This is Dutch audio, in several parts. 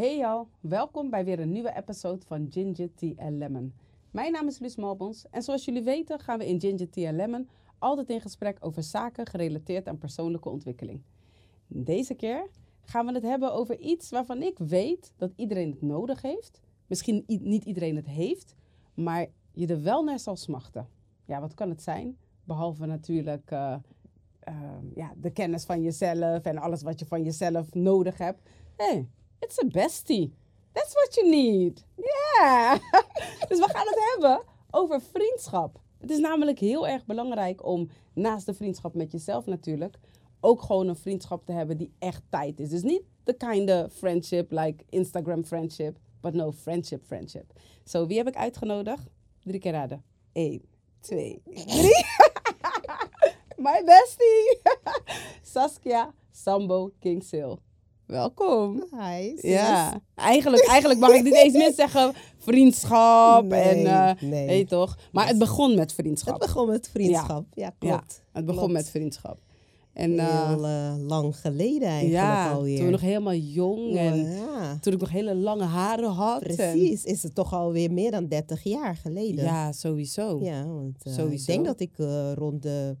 Hey y'all, welkom bij weer een nieuwe episode van Ginger Tea Lemon. Mijn naam is Luus Malbons en zoals jullie weten gaan we in Ginger Tea Lemon altijd in gesprek over zaken gerelateerd aan persoonlijke ontwikkeling. Deze keer gaan we het hebben over iets waarvan ik weet dat iedereen het nodig heeft. Misschien niet iedereen het heeft, maar je er wel naar zal smachten. Ja, wat kan het zijn? Behalve natuurlijk eh, eh, ja, de kennis van jezelf en alles wat je van jezelf nodig hebt. Hey, it's a bestie. That's what you need. Yeah. dus we gaan het hebben over vriendschap. Het is namelijk heel erg belangrijk om naast de vriendschap met jezelf natuurlijk ook gewoon een vriendschap te hebben die echt tijd is. Dus niet de kind of friendship like Instagram friendship, but no friendship friendship. Zo, wie heb ik uitgenodigd? Drie keer raden. Eén, twee, drie. My bestie. Saskia Sambo Kingsil. Welkom. Hi. sis. Ja, eigenlijk, eigenlijk mag ik niet eens meer zeggen vriendschap Nee, en eh nee. weet toch. Maar het begon met vriendschap. Het begon met vriendschap. Ja, Ja, klopt. het begon Klopt. met vriendschap. En eh, Heel eh, lang geleden eigenlijk ja, alweer. toen we nog helemaal jong en ja, toen ik nog hele lange haren had. en- precies. Is het toch alweer meer dan 30 jaar geleden. ja, sowieso. Ja, want eh, Sowieso. ik denk dat ik eh, rond de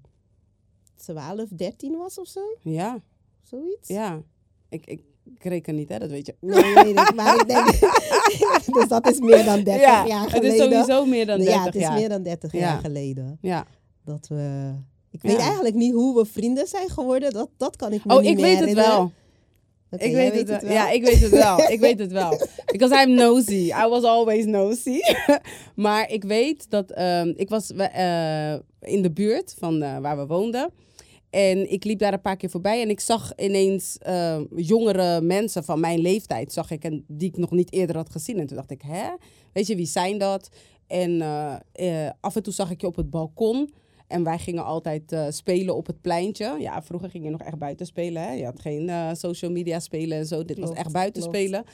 12, 13 was of zo. Ja, Zoiets. ja. Ik, ik, ik reken niet, hè, dat weet je. Nee, weet ik, maar ik denk... dus dat is meer dan 30 ja, jaar het geleden. is sowieso meer dan 30 ja, het is jaar. meer dan 30 Ja. jaar geleden. Ja. Dat we... Ik weet eigenlijk niet hoe we vrienden zijn geworden. Dat, dat kan ik me Oh, niet ik meer weet het herinneren. wel. Ik weet het wel. Ja, ik weet het wel. ik weet het wel. Because I'm nosy. I was always nosy. maar ik weet dat ehm, ik was eh, in de buurt van eh, waar we woonden. En ik liep daar een paar keer voorbij en ik zag ineens eh, jongere mensen van mijn leeftijd, zag ik, en die ik nog niet eerder had gezien. En toen dacht ik, hè? Weet je, wie zijn dat? En eh, eh, af en toe zag ik je op het balkon. En wij gingen altijd eh, spelen op het pleintje. Ja, vroeger ging je nog echt buiten spelen. Hè? Je had geen social media spelen en zo. Dit was echt buiten klopt. spelen.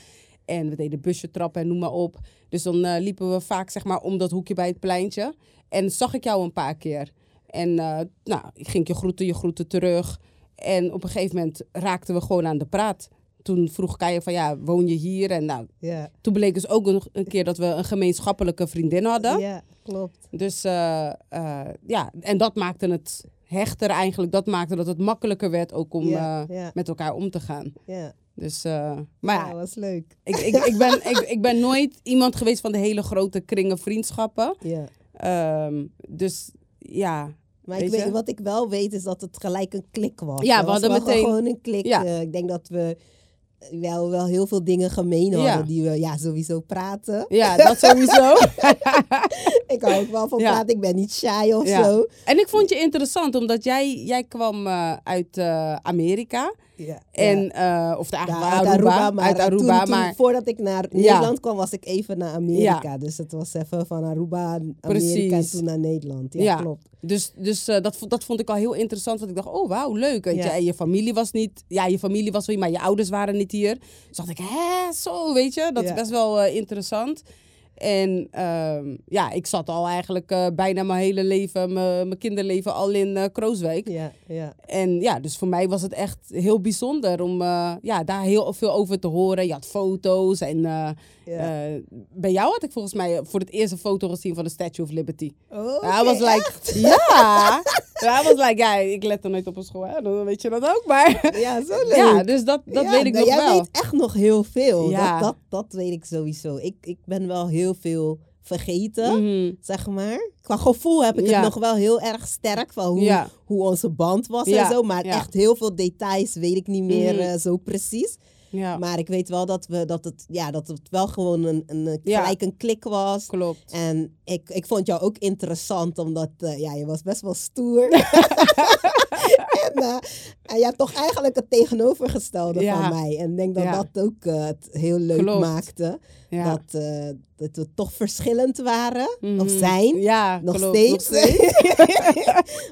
En we deden busje trappen en noem maar op. Dus dan liepen we vaak zeg maar om dat hoekje bij het pleintje. En zag ik jou een paar keer. En eh, nou, ik ging je groeten, je groeten terug. En op een gegeven moment raakten we gewoon aan de praat. Toen vroeg Kaya van ja, woon je hier? En nou, Ja, toen bleek dus ook nog een keer dat we een gemeenschappelijke vriendin hadden. ja klopt. Dus eh, eh, ja, en dat maakte het hechter eigenlijk. Dat maakte dat het makkelijker werd ook om Ja, ja. met elkaar om te gaan. Ja, Dus, eh, maar ja, was leuk. ik, ik, ik, ben, ik, ik ben nooit iemand geweest van de hele grote kringen vriendschappen. Ja. Ehm, dus ja, Maar Weet ik weet, je? wat ik wel weet is dat het gelijk een klik was. Ja, we hadden meteen- gewoon een klik. Ja. Eh, ik denk dat we wel, wel heel veel dingen gemeen hadden Ja. die we ja, sowieso praten. ja, dat sowieso. ik hou ook wel van Ja. praten. Ik ben niet shy of Ja. zo. en ik vond je interessant, omdat jij, jij kwam eh, uit eh, Amerika. Ja. En, eh, of de, eigenlijk uit Aruba, Aruba, maar, uit Aruba, toen, toen- maar voordat ik naar Ja. Nederland kwam, was ik even naar Amerika. Dus het was even van Aruba, Amerika en toen naar Nederland. Ja, klopt. Dus, dus eh, dat, dat vond ik al heel interessant. Want ik dacht, oh wauw, leuk. Weet je. En je familie was niet... Ja, je familie was wel hier, maar je ouders waren niet hier. Dus dacht ik, hè, zo, weet je. Dat is best wel eh, interessant. En ehm, ja, ik zat al eigenlijk eh, bijna mijn hele leven, mijn kinderleven al in eh, Krooswijk. Ja, ja. En ja, dus voor mij was het echt heel bijzonder om eh, ja, daar heel veel over te horen. Je had foto's en Ja. bij jou had ik volgens mij voor het eerst een foto gezien van de Statue of Liberty. Oh, hij was like, ja. Hij was like, ja, ik let er nooit op op school, hè? dan weet je dat ook. Maar Ja, zo leuk. ja, dus dat, dat Ja, weet ik nou, nog jij wel. weet echt nog heel veel. Ja. Dat, dat, dat weet ik sowieso. Ik, ik ben wel heel veel vergeten, Mhm. zeg maar. Qua gevoel heb ik Ja. het nog wel heel erg sterk van hoe, Ja. hoe onze band was Ja, en zo. Maar ja. echt heel veel details weet ik niet meer Mhm. eh, zo precies. Ja, Maar ik weet wel dat, we, dat, het, ja, dat het wel gewoon een, een, eh, Ja. gelijk een klik was. klopt. En ik, ik vond jou ook interessant, omdat eh, ja, je was best wel stoer. en, eh, en je hebt toch eigenlijk het tegenovergestelde Ja. van mij. En ik denk dat Ja. dat ook het heel leuk Klopt. maakte. Ja. Dat, eh, dat we toch verschillend waren, Mhm. of zijn. Ja, Nog klopt, steeds. nog steeds.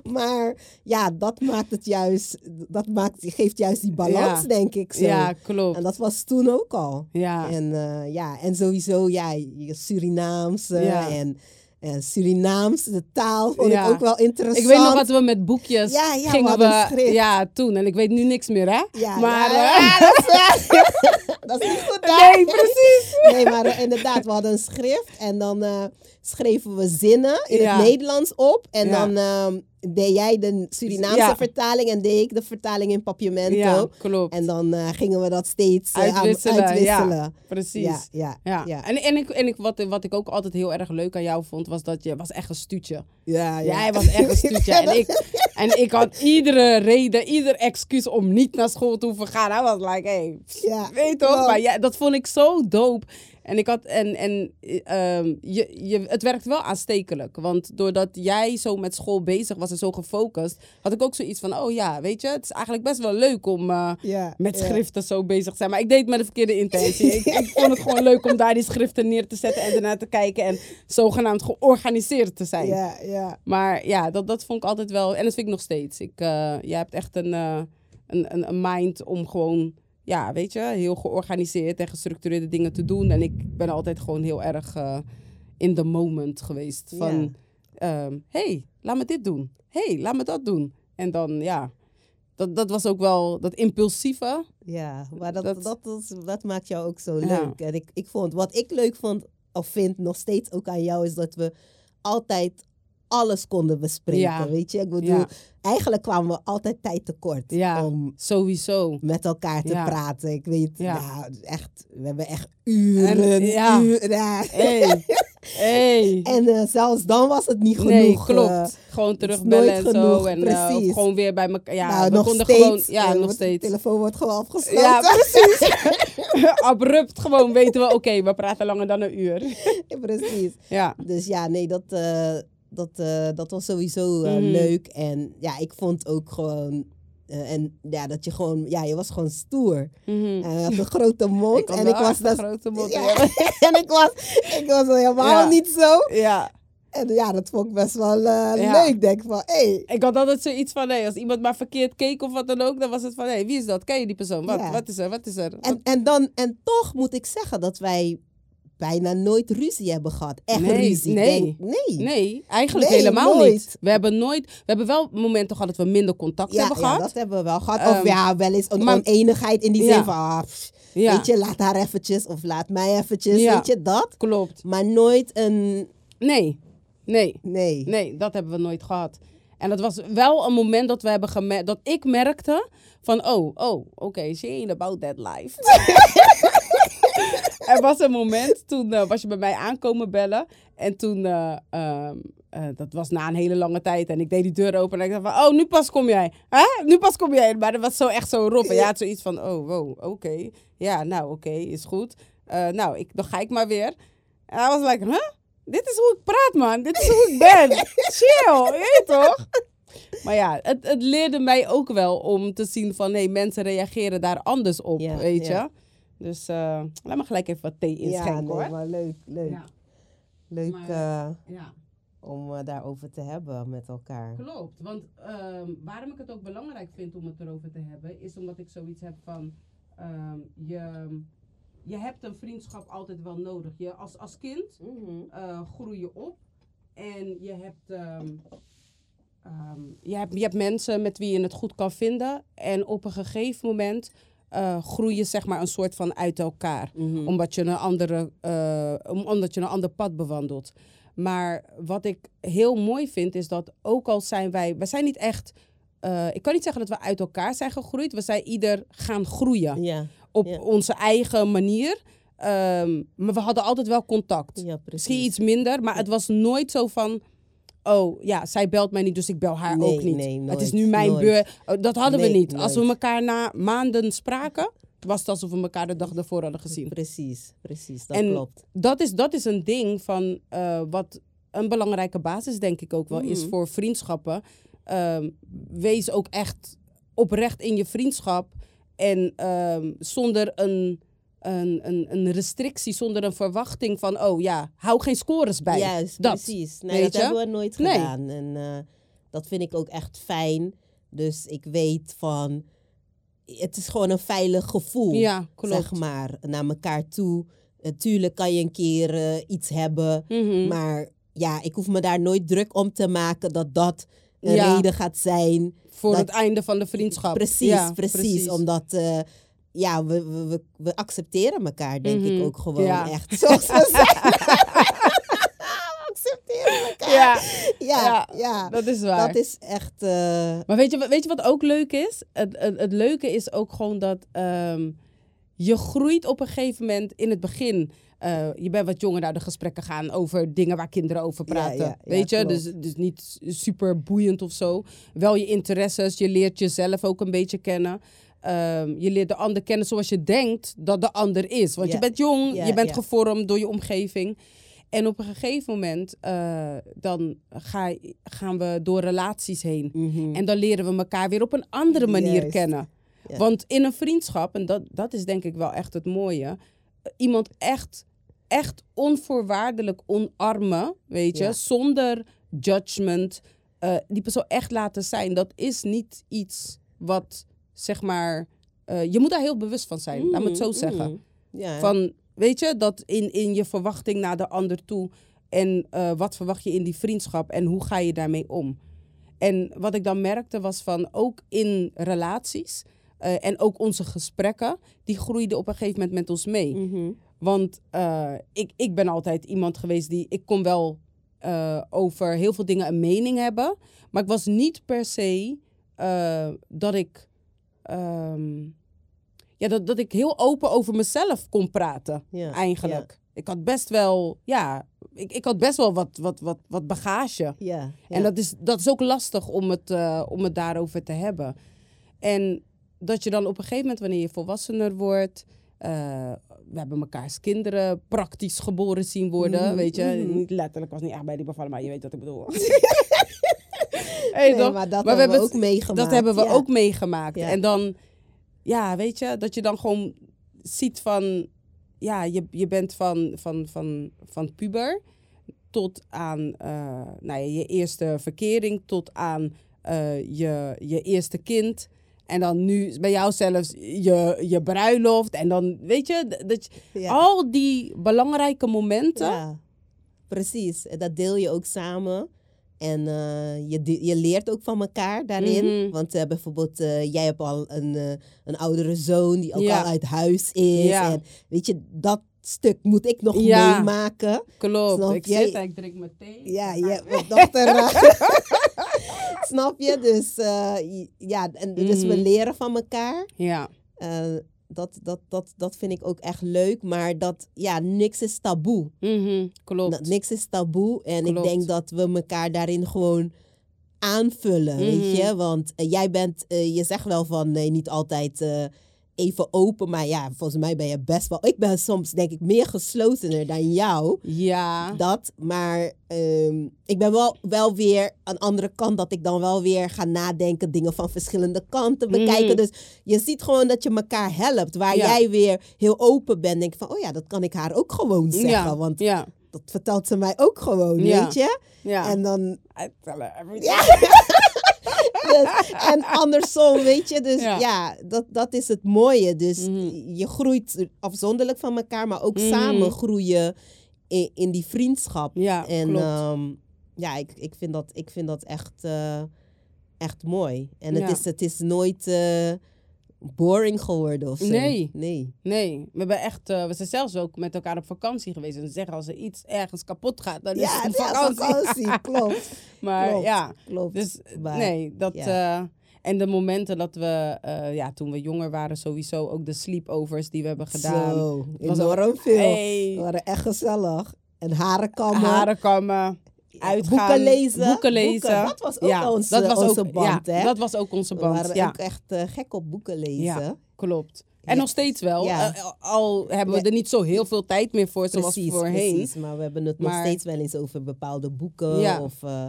maar ja, dat maakt het juist, dat maakt, geeft juist die balans, Ja. denk ik zo. Ja, klopt. En dat was toen ook al. Ja, En, eh, ja, en sowieso, ja, je Surinaamse en, En Surinaams, de taal, vond Ja. ik ook wel interessant. Ik weet nog dat we met boekjes Ja, ja, we gingen we. schrift. Ja, toen. En ik weet nu niks meer, hè? Ja, maar. eh, dat, is, dat is niet goed. hè? nee, precies. Nee, maar eh, inderdaad, we hadden een schrift en dan eh, schreven we zinnen in het Nederlands op. En dan ehm, deed jij de Surinaamse Ja. vertaling en deed ik de vertaling in papiamento. Ja, klopt. En dan eh, gingen we dat steeds eh, aan- Uitwisselen, ja. uitwisselen. precies. Ja, ja. En, en, ik, en ik, wat, wat ik ook altijd heel erg leuk aan jou vond, was dat je was echt een stuutje. ja, ja. Jij was echt een stuutje. en, ik, en ik had iedere reden, ieder excuus om niet naar school te hoeven gaan. Hij was like, hey, weet toch? Maar ja, dat vond ik zo dope. En, ik had, en, en ehm, je, je, het werkt wel aanstekelijk. Want doordat jij zo met school bezig was en zo gefocust, had ik ook zoiets van, oh ja, weet je, het is eigenlijk best wel leuk om eh, met schriften zo bezig te zijn. Maar ik deed het met de verkeerde intentie. ik, ik vond het gewoon leuk om daar die schriften neer te zetten en ernaar te kijken en zogenaamd georganiseerd te zijn. Ja, ja. Maar ja, dat, dat vond ik altijd wel. En dat vind ik nog steeds. Ik, eh, jij hebt echt een, eh, een, een, een mind om gewoon, ja, weet je, heel georganiseerd en gestructureerde dingen te doen. En ik ben altijd gewoon heel erg eh, in the moment geweest. Van, ehm, hey, laat me dit doen. hey, laat me dat doen. En dan, ja, dat, dat was ook wel dat impulsieve. Ja, maar dat, Dat- dat, dat, dat maakt jou ook zo Ja. leuk. En ik, ik vond, wat ik leuk vond, of vind nog steeds ook aan jou, is dat we altijd alles konden bespreken. Ja. Weet je, ik bedoel, Ja. eigenlijk kwamen we altijd tijd tekort Ja. om Sowieso. met elkaar te praten. Ik weet, Ja. ja. echt, we hebben echt uren, En, uren. Hey, hey. En eh, zelfs dan was het niet genoeg. Nee, eh, klopt. gewoon terugbellen en zo. En eh, precies. gewoon weer bij elkaar. Ja, nou, we nog konden steeds. gewoon. Ja, eh, nog want De steeds. telefoon wordt gewoon afgesloten. Ja, precies. Abrupt gewoon weten we, oké, we praten langer dan een uur. precies. Ja. Dus ja, nee, dat, eh, dat, eh, dat was sowieso eh, Mhm. leuk. En ja, ik vond ook gewoon... eh, en ja, dat je gewoon... Ja, je was gewoon stoer. Je had een grote mond. Ik en ik was best... grote mond, Ja, ja. en ik was, ik was helemaal Ja. niet zo. Ja. En ja, dat vond ik best wel Ja. leuk. Ik denk van. Hey, Ik had altijd zoiets van, nee, als iemand maar verkeerd keek of wat dan ook, dan was het van, hé, wie is dat? Ken je die persoon? Wat, Ja. wat is er? Wat is er? En, en, dan, en toch moet ik zeggen dat wij bijna nooit ruzie hebben gehad. Echt Nee, ruzie. Nee. denk, nee. Nee, eigenlijk Nee, helemaal nooit. niet. We hebben nooit, we hebben wel momenten gehad dat we minder contact Ja, hebben ja, gehad. dat hebben we wel gehad. Ehm, of ja, wel eens een oneenigheid in die Ja. zin van... ah, pff, Weet je, laat haar eventjes of laat mij eventjes. Weet je, dat. klopt. Maar nooit een... Nee, nee, Nee. nee, dat hebben we nooit gehad. En dat was wel een moment dat we hebben gemerkt, dat ik merkte van, oh, oh, oké, she ain't about that life. er was een moment, toen eh, was je bij mij aankomen bellen. En toen, eh, ehm, eh, dat was na een hele lange tijd. En ik deed die deur open en ik dacht van, oh, nu pas kom jij. Hè? Nu pas kom jij. Maar dat was zo echt zo rof. En je had zoiets van, oh, wow, oké. Ja, nou, oké, is goed. Nou, ik, dan ga ik maar weer. En hij was like, huh? Dit is hoe ik praat, man. Dit is hoe ik ben. Chill, je toch? Maar ja, het, het leerde mij ook wel om te zien van... nee, mensen reageren daar anders op, Ja, weet ja. Dus eh, laat me gelijk even wat thee Ja, inschenken, nee, hoor. maar leuk. Leuk, Ja, leuk Maar- eh, ja, om eh, daarover te hebben met elkaar. klopt. Want ehm, waarom ik het ook belangrijk vind om het erover te hebben... is omdat ik zoiets heb van... ehm, je, je hebt een vriendschap altijd wel nodig. Je, als, als kind eh, groei je op. En je hebt, ehm, ehm, je, hebt, je hebt mensen met wie je het goed kan vinden. En op een gegeven moment eh groei je zeg maar een soort van uit elkaar. Mhm. Omdat, je een andere, eh, om- omdat je een ander pad bewandelt. Maar wat ik heel mooi vind is dat ook al zijn wij... We zijn niet echt... eh, ik kan niet zeggen dat we uit elkaar zijn gegroeid. We zijn ieder gaan groeien Ja, op Ja. onze eigen manier. Ehm, maar we hadden altijd wel contact. ja, precies. Misschien iets minder, maar het was nooit zo van. Oh ja, zij belt mij niet, dus ik bel haar Nee, ook niet. nee, het is nu mijn beurt. Oh, dat hadden we niet. Als we elkaar na maanden spraken, was het alsof we elkaar de dag daarvoor hadden gezien. Precies, precies. Dat En klopt. Dat is, dat is een ding van eh, wat een belangrijke basis, denk ik ook wel, is Mhm. voor vriendschappen. Ehm, wees ook echt oprecht in je vriendschap. En ehm, zonder een, een, een, een restrictie, zonder een verwachting van, oh ja, hou geen scores bij. Juist, dat. precies. Nee, dat je? hebben we nooit Nee. gedaan. En eh, dat vind ik ook echt fijn. Dus ik weet van... Het is gewoon een veilig gevoel, Ja, klopt. zeg maar, naar elkaar toe. Natuurlijk kan je een keer eh, iets hebben, Mhm. maar ja, ik hoef me daar nooit druk om te maken dat dat een Ja. reden gaat zijn. Voor Dat- het einde van de vriendschap. Precies, Ja, precies, Omdat eh, ja, we, we, we, accepteren elkaar, denk ik Mhm. ook gewoon Ja. echt. Zoals we zijn. we accepteren elkaar. Ja, ja, ja. dat is waar. Dat is echt. eh, Maar weet je, wat- weet je wat ook leuk is? Het, het, het leuke is ook gewoon dat ehm, je groeit op een gegeven moment in het begin. eh, je bent wat jonger, nou, de gesprekken gaan over dingen waar kinderen over praten. ja, ja, weet je, klopt. dus, dus niet super boeiend of zo. Wel je interesses, je leert jezelf ook een beetje kennen. Ehm, je leert de ander kennen zoals je denkt dat de ander is. Want je bent jong, je bent gevormd door je omgeving. En op een gegeven moment eh, dan ga, gaan we door relaties heen. mhm. En dan leren we elkaar weer op een andere manier Juist. kennen. Want in een vriendschap, en dat, dat is denk ik wel echt het mooie, iemand echt, echt onvoorwaardelijk omarmen, weet je, zonder judgment, eh, die persoon echt laten zijn, dat is niet iets wat, zeg maar, eh, je moet daar heel bewust van zijn, laat me het zo Mhm, zeggen. Ja. Van, weet je, dat in, in je verwachting naar de ander toe. En eh, wat verwacht je in die vriendschap en hoe ga je daarmee om? En wat ik dan merkte was van ook in relaties eh, en ook onze gesprekken, die groeiden op een gegeven moment met ons mee. Mhm. Want ik, ik ben altijd iemand geweest die, ik kon wel over heel veel dingen een mening hebben, maar ik was niet per se dat ik. Ehm, ja, dat, dat ik heel open over mezelf kon praten Ja, eigenlijk. Ik had best wel, ja, ik, ik had best wel wat, wat, wat, wat bagage. Ja, ja. En dat is, dat is ook lastig om het, eh, om het daarover te hebben. En dat je dan op een gegeven moment, wanneer je volwassener wordt, eh, we hebben mekaars kinderen praktisch geboren zien worden, Mhm, weet je. mhm. Niet letterlijk, was niet echt bij die bevallen, maar je weet wat ik bedoel. hey, Nee, toch? maar dat hebben we ook het- meegemaakt. Dat hebben we ja. ook meegemaakt. Ja. En dan, ja, weet je, dat je dan gewoon ziet van, ja, je, je bent van, van, van, van puber tot aan eh, nou ja, je eerste verkering, tot aan eh, je, je eerste kind. En dan nu bij jou zelfs je, je bruiloft. En dan, weet je, dat je- Ja. al die belangrijke momenten. Ja, precies. En Dat deel je ook samen. En eh, je, je leert ook van elkaar daarin. Mhm. Want eh, bijvoorbeeld, eh, jij hebt al een, een oudere zoon die ook Ja. al uit huis is. Ja. En weet je, dat stuk moet ik nog Ja. meemaken. Klopt. Snap ik zit en ik drink mijn thee. Ja, je mijn dochter. Snap je? Dus ja, en, dus we Mhm. leren van elkaar. Ja. Dat, dat, dat, dat vind ik ook echt leuk. Maar dat, ja, niks is taboe. Mhm, klopt. Dat, niks is taboe. En ik denk dat we elkaar daarin gewoon aanvullen, weet Mhm. je. Want eh, jij bent, eh, je zegt wel van nee, niet altijd eh, even open. Maar ja, volgens mij ben je best wel... Ik ben soms denk ik meer geslotener dan jou. Ja. Dat, maar ehm, ik ben wel, wel weer aan de andere kant dat ik dan wel weer ga nadenken, dingen van verschillende kanten bekijken. Mhm. Dus je ziet gewoon dat je elkaar helpt. Waar Ja. jij weer heel open bent, denk van, oh ja, dat kan ik haar ook gewoon zeggen. ja. Want ja. dat vertelt ze mij ook gewoon, weet je? Ja. En dan, I tell her everything. Dus- en andersom, weet je? Dus Ja. ja, dat, dat is het mooie. Dus Mhm. je groeit afzonderlijk van elkaar, maar ook Mhm. samen groeien in, in die vriendschap. Ja, En klopt. ehm, ja, ik, ik, vind dat, ik vind dat echt, eh, echt mooi. En het, Ja. is, het is nooit eh, boring geworden of zo. Nee. Nee. Nee, we, hebben echt, eh, we zijn zelfs ook met elkaar op vakantie geweest. En ze zeggen als er iets ergens kapot gaat, dan is Ja, het ja, een vakantie. Klopt. maar klopt, ja, Klopt. dus Maar, nee, dat... ja. eh, en de momenten dat we, eh, ja, toen we jonger waren, sowieso ook de sleepovers die we hebben gedaan. Zo, was ook- enorm veel. Hey, We waren echt gezellig. En harenkammen. harenkammen, uitgaan, Boeken lezen. boeken lezen. Dat was ook ja, onze, dat was onze ook, band, ja, hè? dat was ook onze We band, waren ja, ook echt eh, gek op boeken lezen. Ja. klopt. En nog steeds wel, eh, al hebben we er niet zo heel veel tijd meer voor, zoals voorheen. precies. Maar we hebben het nog steeds wel eens over bepaalde boeken. Ja. Of, eh,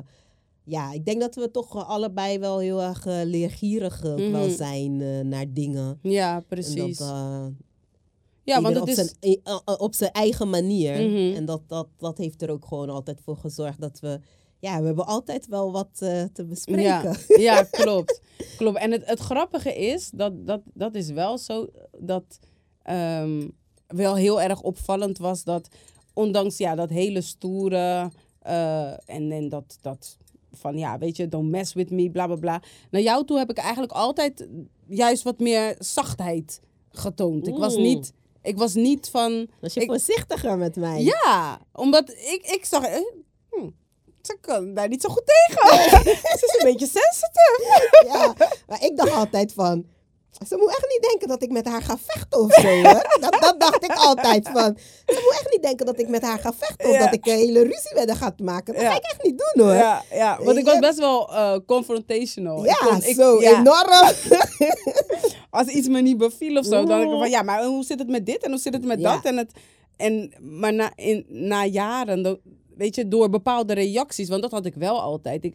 ja, ik denk dat we toch allebei wel heel erg leergierig ook wel Mhm. zijn naar dingen. Ja, En precies. dat, eh, ja, want op, is... zijn, op zijn eigen manier. Mhm. En dat, dat, dat heeft er ook gewoon altijd voor gezorgd dat we... Ja, we hebben altijd wel wat eh, te bespreken. Ja, ja klopt. klopt. En het, het grappige is, dat, dat, dat is wel zo, dat ehm, wel heel erg opvallend was dat, ondanks ja, dat hele stoere, Eh, en, en dat, dat van ja, weet je, don't mess with me, bla bla bla. Naar jou toe heb ik eigenlijk altijd juist wat meer zachtheid getoond. Ik was niet, ik was niet van. Was je Ik- voorzichtiger met mij? Ja, omdat ik, ik zag. hm, ze kan daar niet zo goed tegen. ze is een beetje sensitive. Ja, maar ik dacht altijd van... Ze moet echt niet denken dat ik met haar ga vechten of zo. Hè? Dat, dat dacht ik altijd van. Ze moet echt niet denken dat ik met haar ga vechten. Of Ja. dat ik een hele ruzie met haar ga maken. Dat Ja. ga ik echt niet doen hoor. Ja, Ja, ja, want ik was best wel eh, confrontational. Ik kon- ik- zo ja, enorm. Als iets me niet beviel of zo, dan denk ik van ja, maar hoe zit het met dit en hoe zit het met Ja. dat? En het, en, maar na, in, na jaren, weet je, door bepaalde reacties, want dat had ik wel altijd. Ik,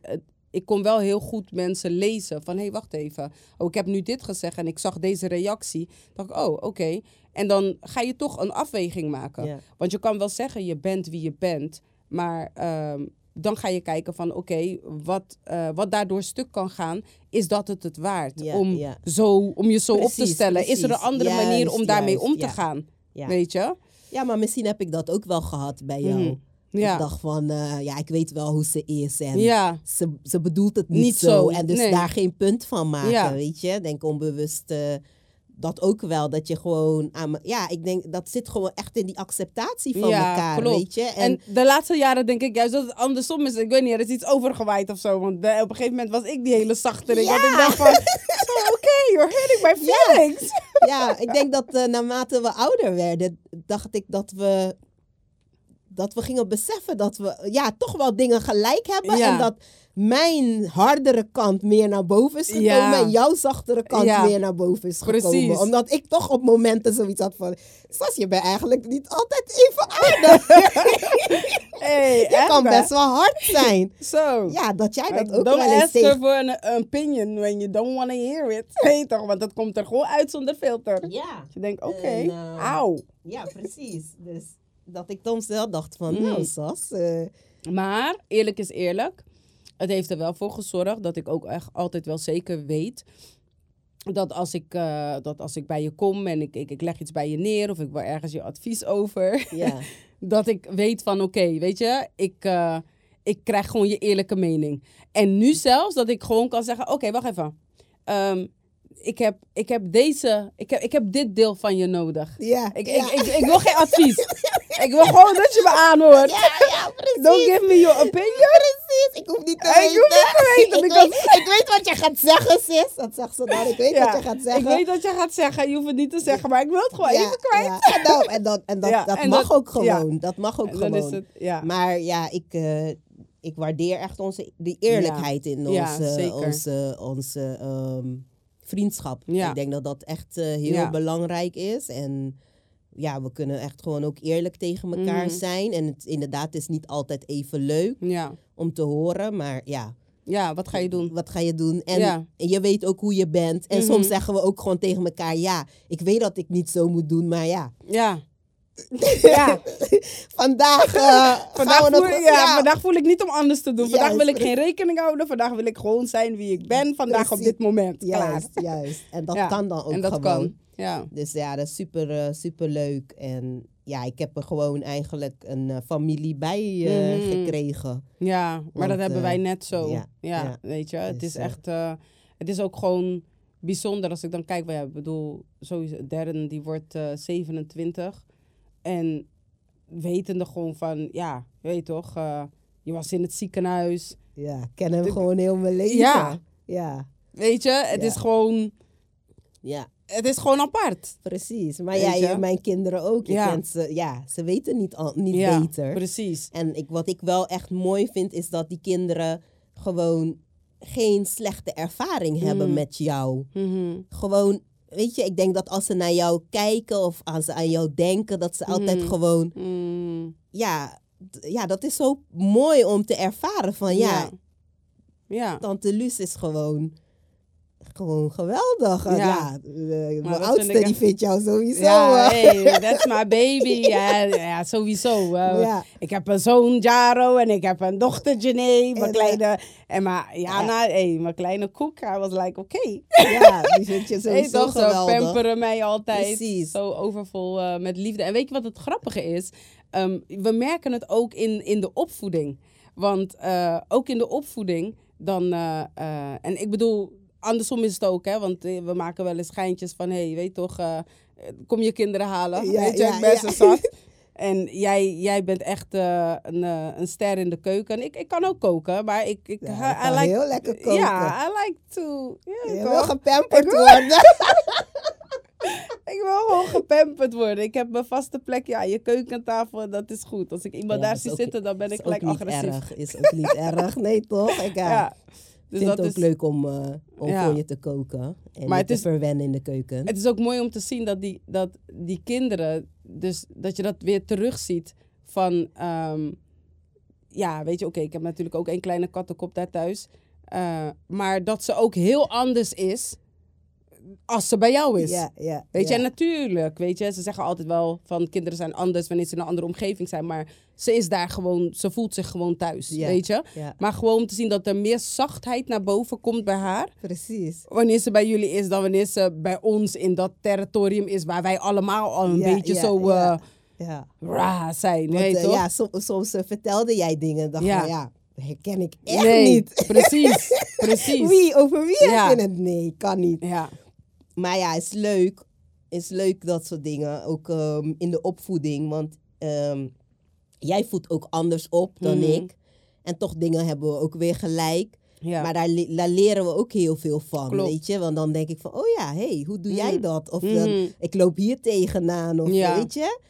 ik kon wel heel goed mensen lezen van hé, hey, wacht even. Oh, ik heb nu dit gezegd en ik zag deze reactie. dacht ik, oh, oké. En dan ga je toch een afweging maken. Want je kan wel zeggen, je bent wie je bent. Maar ehm, dan ga je kijken van, oké, wat, eh, wat daardoor stuk kan gaan, is dat het het waard? Om. Zo, om je zo op te Precies, stellen. Is er een andere manier om daarmee juist, om te gaan? Ja. Weet je? ja, maar misschien heb ik dat ook wel gehad bij jou. Mhm. Ja. Ik dacht van, eh, ja, ik weet wel hoe ze is. En Ja, ze, ze bedoelt het niet, Niet zo. zo, En dus nee. daar geen punt van maken, Ja. weet je. Denk onbewust eh, dat ook wel. Dat je gewoon aan... Ja, ik denk dat zit gewoon echt in die acceptatie van Ja, elkaar, klopt. weet je. En, En de laatste jaren denk ik juist dat het andersom is. Ik weet niet, er is iets overgewaaid of zo. Want bij- op een gegeven moment was ik die hele. Ja. Want ik dacht van, oh, oké, you're hurting my feelings. ja, ik denk dat eh, naarmate we ouder werden, dacht ik dat we... Dat we gingen beseffen dat we ja, toch wel dingen gelijk hebben. Ja. En dat mijn hardere kant meer naar boven is gekomen. Ja. En jouw zachtere kant Ja. meer naar boven is gekomen. Precies. Omdat ik toch op momenten zoiets had van... Sas, je bent eigenlijk niet altijd even aardig. Hey, je kan best wel hard zijn. Zo. Ja, dat jij dat ook don't wel eens ask her tegen... for an opinion when you don't want to hear it. Weet toch, want dat komt er gewoon uit zonder filter. Ja. Je denkt, oké, En, eh, auw. ja, precies. Dus dat ik soms wel dacht van, Mm. nou Sas... eh, Maar eerlijk is eerlijk. Het heeft er wel voor gezorgd dat ik ook echt altijd wel zeker weet. Dat als ik, eh, dat als ik bij je kom en ik, ik, ik leg iets bij je neer of ik wil ergens je advies over. ja. dat ik weet van oké, weet je, ik, eh, ik krijg gewoon je eerlijke mening. En nu zelfs dat ik gewoon kan zeggen, oké, wacht even. Ehm, ik, heb, ik, heb deze, ik, heb, ik heb dit deel van je nodig. Ja, Ik, ja. ik, ik, ik wil geen advies. ik wil gewoon dat je me aanhoort. ja, ja, precies. Don't give me your opinion. Precies, ik hoef niet te Ik weten. hoef niet te weten, ik, weet, ik weet wat je gaat zeggen, sis. Dat zegt ze dan. Ik weet Ja, wat je gaat zeggen. Ik weet dat je gaat zeggen, je hoeft het niet te zeggen, maar ik wil het gewoon Ja, even kwijt. ja. En, dan, en, dan, en dat, dat en mag dat- ook gewoon. Dat mag ook gewoon. is het, ja. Maar ja, ik, eh, ik waardeer echt onze, die eerlijkheid in onze, onze, onze ehm, vriendschap. Ja. Ik denk dat dat echt eh, heel Ja. belangrijk is. En ja, we kunnen echt gewoon ook eerlijk tegen elkaar Mhm. zijn. En het inderdaad is niet altijd even leuk ja. om te horen. Maar ja, ja, wat ga je doen? wat ga je doen? En, Ja. je weet ook hoe je bent. En Mhm. soms zeggen we ook gewoon tegen elkaar... ja, ik weet dat ik niet zo moet doen, maar ja. Ja. Ja. Vandaag, eh, Vandaag voel, ja, vandaag voel ik niet om anders te doen. Vandaag Juist, wil ik geen rekening houden. Vandaag wil ik gewoon zijn wie ik ben. Vandaag op dit moment. Klaar. Juist. En dat Ja, kan dan ook en dat gewoon. kan. Ja. Dus ja, dat is super, eh, super leuk. En ja, ik heb er gewoon eigenlijk een eh, familie bij Mhm. gekregen. ja, maar Want, dat hebben wij net zo. ja, Ja, ja. weet je. Het Dus, is echt... het is ook gewoon bijzonder als ik dan kijk. Ja, ik bedoel, sowieso, Darren die wordt eh 27. En wetende gewoon van... Ja, je weet toch... eh, je was in het ziekenhuis. Ja, ik ken hem De- gewoon heel mijn leven. Ja. Ja, Weet je, het Ja. is gewoon... ja, Het is gewoon apart. precies. Maar Weet ja, je? je- mijn kinderen ook. Je Ja. kent ze, ja, ze weten niet, al, niet ja, beter. precies. En ik, wat ik wel echt mooi vind, is dat die kinderen gewoon geen slechte ervaring hebben Mm. met jou. Mhm. Gewoon, weet je, ik denk dat als ze naar jou kijken of als ze aan jou denken, dat ze altijd Mhm. gewoon, Mm. ja, ja, dat is zo mooi om te ervaren van, ja, Ja. Ja. Tante Luus is gewoon, gewoon geweldig. Ja, Ja. eh, mijn dat vind oudste die echt- vindt jou sowieso. Ja, eh, hey, that's my baby. Ja, ja sowieso. Uh, Ja. Ik heb een zoon, Jaro, en ik heb een dochter, Janae. Mijn En, kleine... En maar Jana, hey, mijn kleine koek. I was like, oké. ja, die vind je Hey, sowieso toch, zo geweldig. pamperen mij altijd. Precies. Zo overvol eh, met liefde. En weet je wat het grappige is? Ehm, we merken het ook in, in de opvoeding. Want eh, ook in de opvoeding, dan... eh, eh, en ik bedoel, andersom is het ook, hè. Want eh, we maken wel eens geintjes van... Hé, hey, weet toch, eh, kom je kinderen halen. Ja, weet je, ja, ik ben ja. zo zat. En jij, jij bent echt eh, een, eh, een ster in de keuken. Ik, ik kan ook koken, maar ik... ik Ja, I like, heel lekker koken. Ja, I like to... Je toch? wil gepamperd worden. Ik wil gewoon gepamperd worden. Ik heb mijn vaste plek ja, je keukentafel, dat is goed. Als ik iemand Ja, daar zie ook- zitten, dan ben ik gelijk niet agressief. erg. Is ook niet erg. Nee, toch? Ik Ja. Dus vind dat het ook is, leuk om, eh, om Ja. voor je te koken. En Maar je het te is- verwennen in de keuken. het is ook mooi om te zien dat die, dat die kinderen, dus dat je dat weer terugziet van, ehm, ja, weet je, oké, ik heb natuurlijk ook een kleine kattenkop daar thuis. eh, maar dat ze ook heel anders is als ze bij jou is. ja, ja, Weet je, ja. en natuurlijk, weet je, ze zeggen altijd wel van kinderen zijn anders wanneer ze in een andere omgeving zijn. Maar ze is daar gewoon, ze voelt zich gewoon thuis, Ja. weet je. Ja, Maar gewoon om te zien dat er meer zachtheid naar boven komt bij haar. precies. Wanneer ze bij jullie is dan wanneer ze bij ons in dat territorium is waar wij allemaal al een Ja, beetje ja, zo ja. eh, Ja. raar zijn. Want, eh, toch? ja, som- soms eh, vertelde jij dingen. dacht Ja. ja. ja, herken ik echt nee, niet. precies, precies. Wie, over wie Ja. het? Nee, kan niet. Ja, Maar ja, is leuk. Is leuk dat soort dingen. Ook ehm, in de opvoeding. Want ehm, jij voedt ook anders op dan Mhm. ik. En toch dingen hebben we ook weer gelijk. ja. Maar daar, daar leren we ook heel veel van, Klopt. weet je. Want dan denk ik van, oh ja, hey, hoe doe jij Mhm. dat? Of Mhm. dan, ik loop hier tegenaan, of Ja. weet je.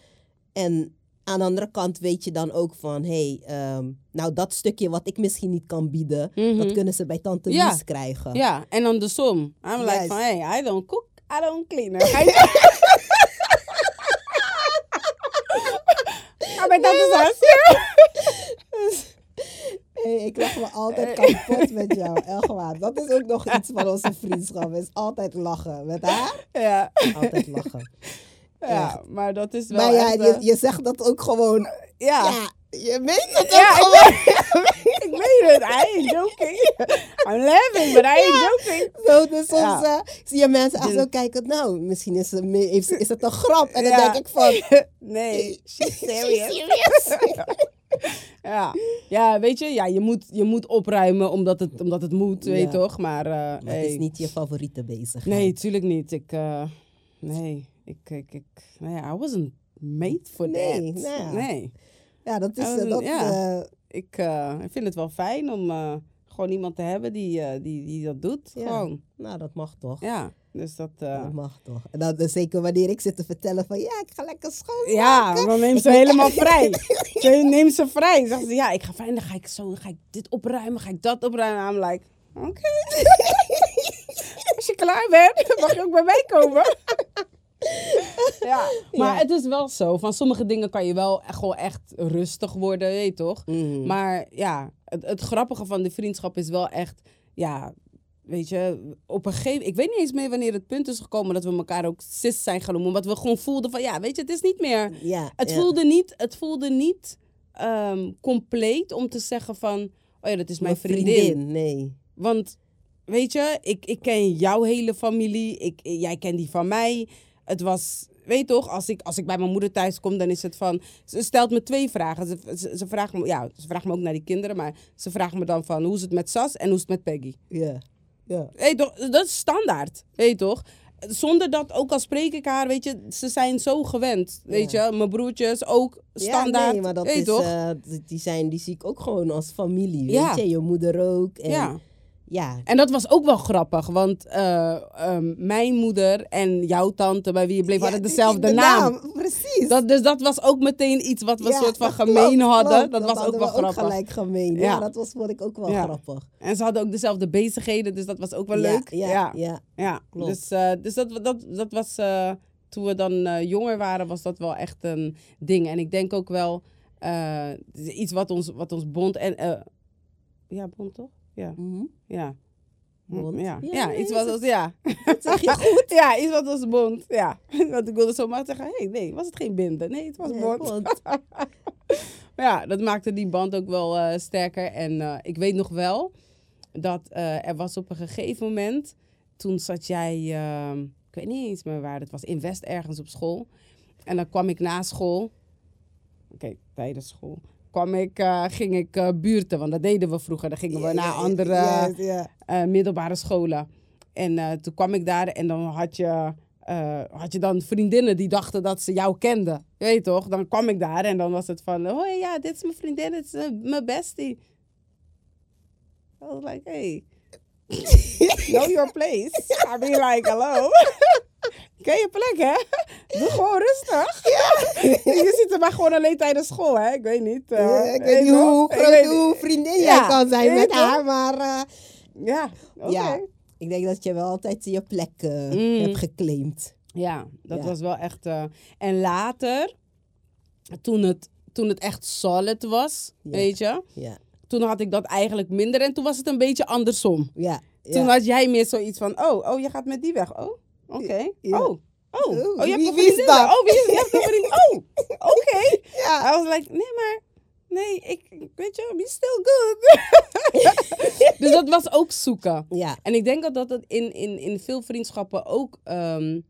En aan de andere kant weet je dan ook van, hey, ehm, nou dat stukje wat ik misschien niet kan bieden, Mhm. dat kunnen ze bij tante Ja. Lies krijgen. ja, en andersom. I'm like van, hey, I don't cook, I don't clean. Ga bij tante Sas. Hey, ik lach me altijd kapot met jou, echt waar. Dat is ook nog iets van onze vriendschap, is altijd lachen. Met haar, Ja. altijd lachen. Ja, maar dat is wel Maar ja, echt, je, eh, je zegt dat ook gewoon, ja. ja, je meent het ook gewoon. ik, weet het. I ain't joking. I'm laughing, but I ain't joking. Zo, dus soms Ja. eh, zie je mensen aan Dus- zo kijken, nou, misschien is het, is, is het een grap. En dan denk ik van, Nee, she's She's serious. serious. Ja, ja weet je, ja, je, moet, je moet opruimen omdat het, omdat het moet, weet je toch? Maar, eh, maar hey. het is niet je favoriete bezigheid. Nee, tuurlijk niet. Ik, eh, nee, ik, ik, ik, nee, I wasn't made for Nee, that. nou ja. Nee, Ja, dat is, Ja, eh, dat, ja. eh, ik, ik vind het wel fijn om gewoon iemand te hebben die, die, die dat doet. Ja. Gewoon, nou, dat mag toch. ja. Dus dat, Dat mag toch. En dan, zeker wanneer ik zit te vertellen van, ja, ik ga lekker schoon. Ja, dan neemt ze helemaal vrij. Ze neemt ze vrij. Zegt ze, ja, ik ga fijn, dan ga ik zo, ga ik dit opruimen, ga ik dat opruimen. I'm like, oké. Als je klaar bent, mag je ook bij mij komen. ja, maar het is wel zo. Van sommige dingen kan je wel echt, gewoon echt rustig worden, weet je toch? Mhm. Maar ja, het, het grappige van de vriendschap is wel echt, ja, weet je, op een gegeven ik weet niet eens meer wanneer het punt is gekomen dat we elkaar ook sis zijn genoemd, omdat we gewoon voelden van, ja, weet je, het is niet meer, ja, het ja. voelde niet, het voelde niet ehm, compleet om te zeggen van, oh ja, dat is mijn vriendin. Nee. Want, weet je, ik, ik ken jouw hele familie, ik, jij kent die van mij. Het was, weet je toch, als ik, als ik bij mijn moeder thuis kom, dan is het van... Ze stelt me twee vragen. Ze, ze, ze vraagt me, ja, ze vraagt me ook naar die kinderen, maar ze vraagt me dan van... Hoe is het met Sas en hoe is het met Peggy? Ja. Ja. Je toch, dat is standaard, weet je toch? Zonder dat, ook al spreek ik haar, weet je, ze zijn zo gewend, weet je. Mijn broertjes ook standaard, Ja, nee, maar dat is, toch? eh, die- zijn, die zie ik ook gewoon als familie, weet je. Je moeder ook. En, ja. Ja. En dat was ook wel grappig, want eh, ehm, mijn moeder en jouw tante, bij wie je bleef, Ja, hadden dezelfde de naam. Precies. Dat, dus dat was ook meteen iets wat we Ja, soort van gemeen klopt, hadden. klopt. Dat was ook wel we grappig. gelijk gemeen. Ja, Ja. dat was, vond ik ook wel grappig. En ze hadden ook dezelfde bezigheden, dus dat was ook wel leuk. Ja, ja. ja. Klopt. Dus, eh, dus dat, dat, dat was, eh, toen we dan jonger waren, was dat wel echt een ding. En ik denk ook wel, iets wat ons, wat ons bond en... ja, bond toch? Ja. Mhm. Ja. Bond. Ja, Ja, ja, nee, iets wat dat- als, ja. zeg je goed. ja, iets wat als bond, ja. Want ik wilde zomaar zeggen, hé, hey, nee, was het geen binden? Nee, het was Nee, bond. bond. Maar ja, dat maakte die band ook wel eh, sterker. En eh, ik weet nog wel dat eh, er was op een gegeven moment, toen zat jij, eh, ik weet niet eens meer waar het was, in West ergens op school. En dan kwam ik na school, oké, tijdens school, kwam ik, eh, ging ik eh, buurten, want dat deden we vroeger. Dan gingen we naar andere eh, middelbare scholen. En toen kwam ik daar en dan had je, had je dan vriendinnen die dachten dat ze jou kenden. Je weet toch? Dan kwam ik daar en dan was het van... Hoi, ja, dit is mijn vriendin, dit is mijn bestie. I was like, hey, know your place. I be like, hallo. Ken je plek, hè? Doe gewoon rustig. je ziet er maar gewoon alleen tijdens school, hè? Ik weet niet. Ja, ik weet niet hoe groot hoe vriendin Ja, jij kan zijn met haar, maar eh, Ja, oké. ja, ik denk dat je wel altijd je plek eh, Mm. hebt geclaimd. Ja, dat Ja. was wel echt. en later, toen het, toen het echt solid was, Ja. weet je, Ja, toen had ik dat eigenlijk minder en toen was het een beetje andersom. ja. Toen ja. had jij meer zoiets van: oh, oh, je gaat met die weg. Oh, oké. Oh. Oh, oh, je hebt een vriendin. Oh, wie is, je hebt een vriendin. Oh, oké. I was like, nee, maar, nee, ik, weet je, be still good. dus dat was ook zoeken. Ja, En ik denk dat dat in, in, in veel vriendschappen ook ehm,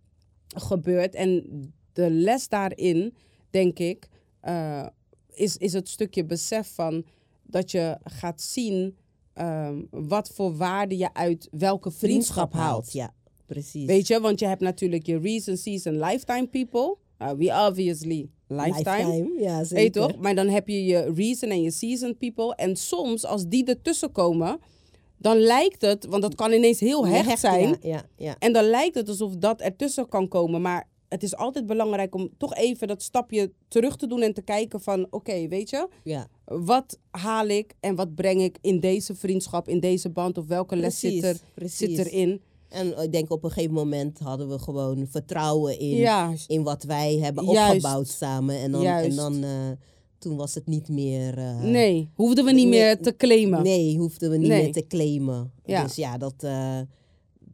gebeurt. En de les daarin, denk ik, eh, is, is het stukje besef van dat je gaat zien ehm, wat voor waarde je uit welke vriendschap haalt. Ja, precies. Weet je, want je hebt natuurlijk je reason, season, lifetime people. Uh, we obviously lifetime. Ja, Weet zeker. je toch? Maar dan heb je je reason en je season people. En soms, als die ertussen komen, dan lijkt het, want dat kan ineens heel hecht hecht, zijn. Ja, ja, ja. En dan lijkt het alsof dat ertussen kan komen. Maar het is altijd belangrijk om toch even dat stapje terug te doen en te kijken van, oké, weet je, ja. wat haal ik en wat breng ik in deze vriendschap, in deze band of welke les zit, er, precies. zit erin? En ik denk op een gegeven moment hadden we gewoon vertrouwen in, in wat wij hebben Juist. opgebouwd samen. En dan, en dan eh, toen was het niet meer... eh, nee, hoefden we niet nee, meer te claimen. Nee, hoefden we niet Nee. meer te claimen. Ja. Dus ja, dat, eh,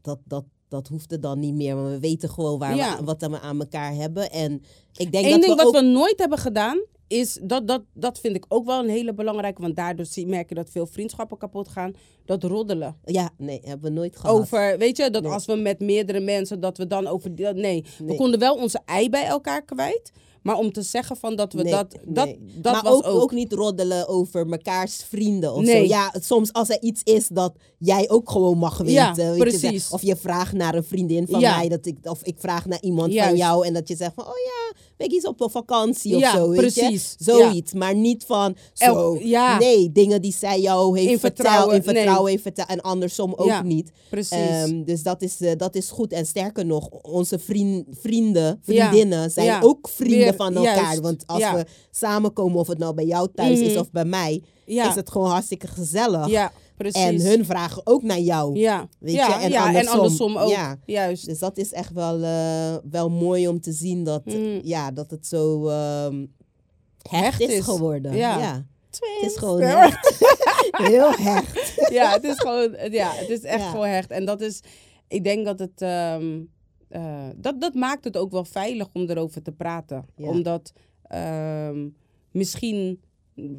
dat, dat, dat hoefde dan niet meer. Maar we weten gewoon waar Ja. we, wat we aan elkaar hebben. En ik denk Eén dat ding we wat ook... we nooit hebben gedaan, is dat, dat, dat vind ik ook wel een hele belangrijke, want daardoor zie, merk je dat veel vriendschappen kapot gaan. Dat roddelen. Ja, nee, hebben we nooit gehad. Over, weet je, dat Nee. als we met meerdere mensen, dat we dan over. Nee, we konden wel onze ei bij elkaar kwijt. Maar om te zeggen van dat we Nee, dat. Dat, nee. dat maar was ook, ook. ook niet roddelen over mekaars vrienden of Nee. zo. Ja, soms als er iets is dat jij ook gewoon mag weten. Ja, weet precies. of je vraagt naar een vriendin van Ja. mij, dat ik, of ik vraag naar iemand van jou en dat je zegt van, oh ja, ik iets op een vakantie Ja, of zo. Weet precies. Je? Zoiets, maar niet van zo. Ja. Nee, dingen die zij jou heeft In verteld, vertrouwen, in vertrouwen nee. heeft verteld en andersom ook Ja, niet. Precies. Ehm, dus dat is, eh, dat is goed. En sterker nog, onze vriend, vrienden, Ja. vriendinnen zijn Ja. ook vrienden Weer- van elkaar. juist. Want als Ja. we samenkomen, of het nou bij jou thuis is Mhm. of bij mij, ja. is het gewoon hartstikke gezellig. ja, precies. En hun vragen ook naar jou. Ja, Weet ja, je, en ja, en andersom. ook. Ja. Juist. Dus dat is echt wel, eh, wel mooi om te zien dat, Mm. ja, dat het zo ehm, hecht, is, is. geworden. Ja. Ja. Het is gewoon hecht. Heel hecht. ja, het is gewoon, ja, het is echt gewoon hecht. En dat is, ik denk dat het, ehm, eh, dat, dat maakt het ook wel veilig om erover te praten. Omdat ehm, misschien,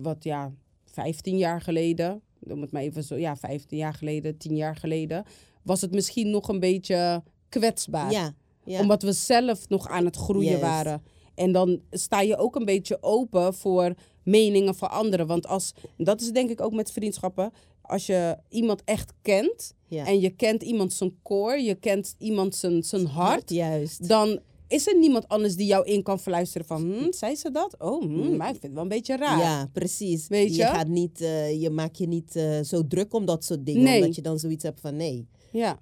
wat ja, 15 jaar geleden, om het maar even zo, ja, 15 jaar geleden, 10 jaar geleden, was het misschien nog een beetje kwetsbaar. Ja. ja. Omdat we zelf nog aan het groeien waren. En dan sta je ook een beetje open voor meningen van anderen. Want als, dat is denk ik ook met vriendschappen. Als je iemand echt kent ja. en je kent iemand zijn core, je kent iemand zijn, zijn hart, Juist. dan is er niemand anders die jou in kan fluisteren van, hm, zei ze dat? Oh, hm, maar ik vind het wel een beetje raar. Ja, precies. Weet je? gaat niet, eh, je maakt je niet eh, zo druk om dat soort dingen. Nee. Omdat je dan zoiets hebt van nee, Ja,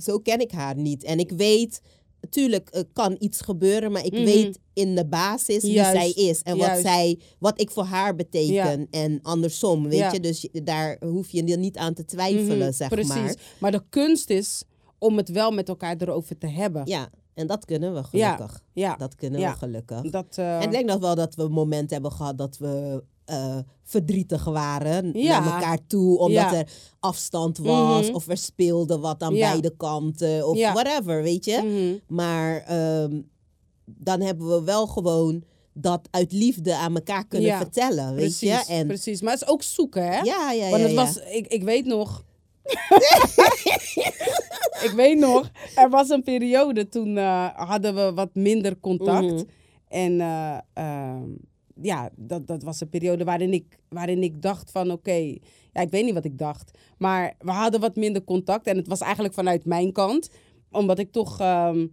zo ken ik haar niet. En ik weet, natuurlijk eh, kan iets gebeuren, maar ik Mhm. weet in de basis wie Juist, zij is. En wat, zij, wat ik voor haar beteken. En andersom, weet Ja. je. Dus je- daar hoef je niet aan te twijfelen, mhm, zeg precies. maar. Maar de kunst is om het wel met elkaar erover te hebben. Ja, en dat kunnen we gelukkig. Ja, Dat kunnen Ja. we gelukkig. dat... eh, En ik denk nog wel dat we een moment hebben gehad dat we eh, verdrietig waren Ja. naar elkaar toe. Omdat er afstand was Mhm. of er speelde wat aan beide kanten. Of Ja. whatever, weet je. Mhm. Maar ehm, dan hebben we wel gewoon dat uit liefde aan elkaar kunnen vertellen, weet Precies, je. En, precies. Maar het is ook zoeken, hè? ja, ja, Want ja, het ja. was, ik, ik weet nog. ik weet nog, er was een periode toen eh, hadden we wat minder contact. Mhm. En eh, ehm, ja, dat, dat was een periode waarin ik, waarin ik dacht van oké, ja, ik weet niet wat ik dacht. Maar we hadden wat minder contact en het was eigenlijk vanuit mijn kant. Omdat ik toch ehm,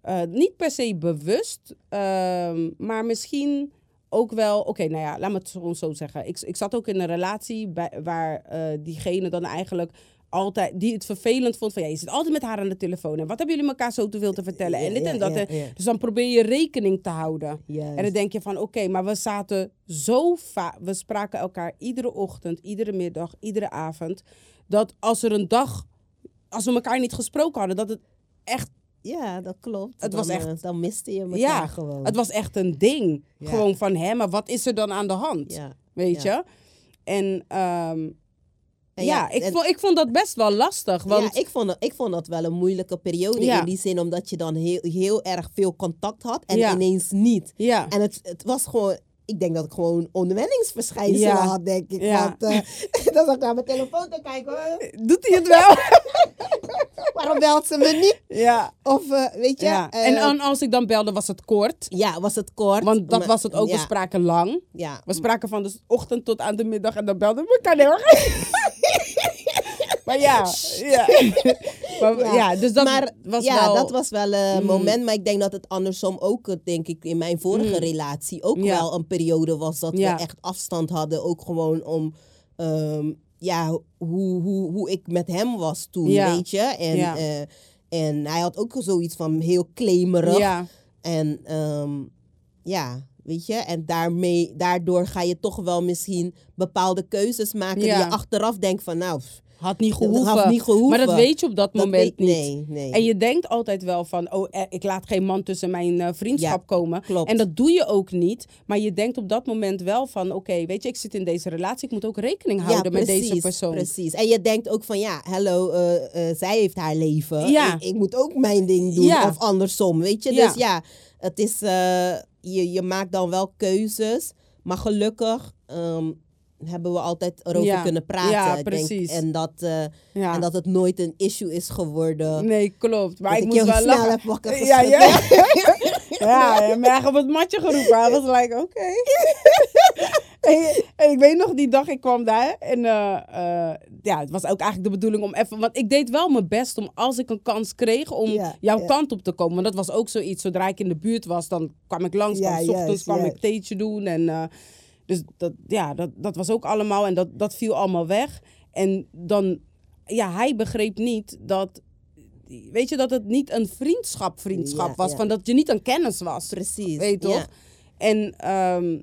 eh, niet per se bewust, ehm, maar misschien ook wel, oké, nou ja, laat me het zo, zo zeggen. Ik, ik zat ook in een relatie bij, waar diegene dan eigenlijk altijd, die het vervelend vond van ja, je zit altijd met haar aan de telefoon. En wat hebben jullie elkaar zo te veel te vertellen? en dit en dat. en-. Dus dan probeer je rekening te houden. Juist. En dan denk je van, oké, maar we zaten zo vaak... We spraken elkaar iedere ochtend, iedere middag, iedere avond. Dat als er een dag... Als we elkaar niet gesproken hadden, dat het echt... Ja, dat klopt. Het dan, was echt- eh, dan miste je elkaar Ja, gewoon. het was echt een ding. Ja. Gewoon van, hè, maar wat is er dan aan de hand? ja. Weet je? En, ehm, En ja, ik, en- vond, ik vond dat best wel lastig. Want ja, ik vond, dat, ik vond dat wel een moeilijke periode Ja. in die zin, omdat je dan heel, heel erg veel contact had en Ja. ineens niet. ja, En het, het was gewoon, ik denk dat ik gewoon onwenningsverschijnselen Ja. had, denk ik. Ja. Want eh, dan zat ik naar mijn telefoon te kijken, hoor. doet hij het wel? waarom belt ze me niet? ja. Of eh, weet je, ja. eh, En dan als ik dan belde, was het kort. ja, was het kort. Want dat maar- was het ook. We spraken lang. ja. We spraken van de ochtend tot aan de middag en dan belden we elkaar heel erg. maar ja, ja. maar, ja. Ja. dus dat maar was ja, wel... dat was wel een Mm. moment. Maar ik denk dat het andersom ook, denk ik, in mijn vorige Mm. relatie ook Ja. wel een periode was dat we echt afstand hadden. Ook gewoon om, ehm, ja, hoe, hoe, hoe ik met hem was toen, weet je. En, eh, en hij had ook zoiets van heel claimerig. En ehm, ja, weet je, en daarmee, daardoor ga je toch wel misschien bepaalde keuzes maken Ja. die je achteraf denkt van, nou, pff, had niet gehoeven. had niet gehoeven. Maar dat weet je op dat Dat moment weet- niet. Nee. En je denkt altijd wel van, oh, eh, ik laat geen man tussen mijn eh, vriendschap Ja, komen. klopt. En dat doe je ook niet. Maar je denkt op dat moment wel van, oké, weet je, ik zit in deze relatie. Ik moet ook rekening houden met deze persoon. Precies. En je denkt ook van ja, hallo, eh, zij heeft haar leven. Ja. Ik, ik moet ook mijn ding doen. Ja. Of andersom, weet je. Ja. Dus ja, het is, je, je maakt dan wel keuzes. Maar gelukkig ehm, hebben we altijd erover Ja. kunnen praten. Ja, denk, precies. en, dat, eh, Ja. en dat het nooit een issue is geworden. Nee, klopt. Maar ik ik moest wel lachen. heb wakker Ja, ja. ja, mij echt op het matje geroepen. Hij was like, oké. en, en ik weet nog, die dag ik kwam daar. En eh, eh, ja, het was ook eigenlijk de bedoeling om even... Want ik deed wel mijn best om, als ik een kans kreeg, om Ja, jouw ja. kant op te komen. Want dat was ook zoiets. Zodra ik in de buurt was, dan kwam ik langs. Ja, kwam 's ochtends kwam ik theetje doen. En, dus dat, ja, dat, dat was ook allemaal. En dat, dat viel allemaal weg. En dan... Ja, hij begreep niet dat... Weet je, dat het niet een vriendschap vriendschap Ja, was. ja. Van dat je niet een kennis was. Precies. Weet je toch? Ja. En ehm,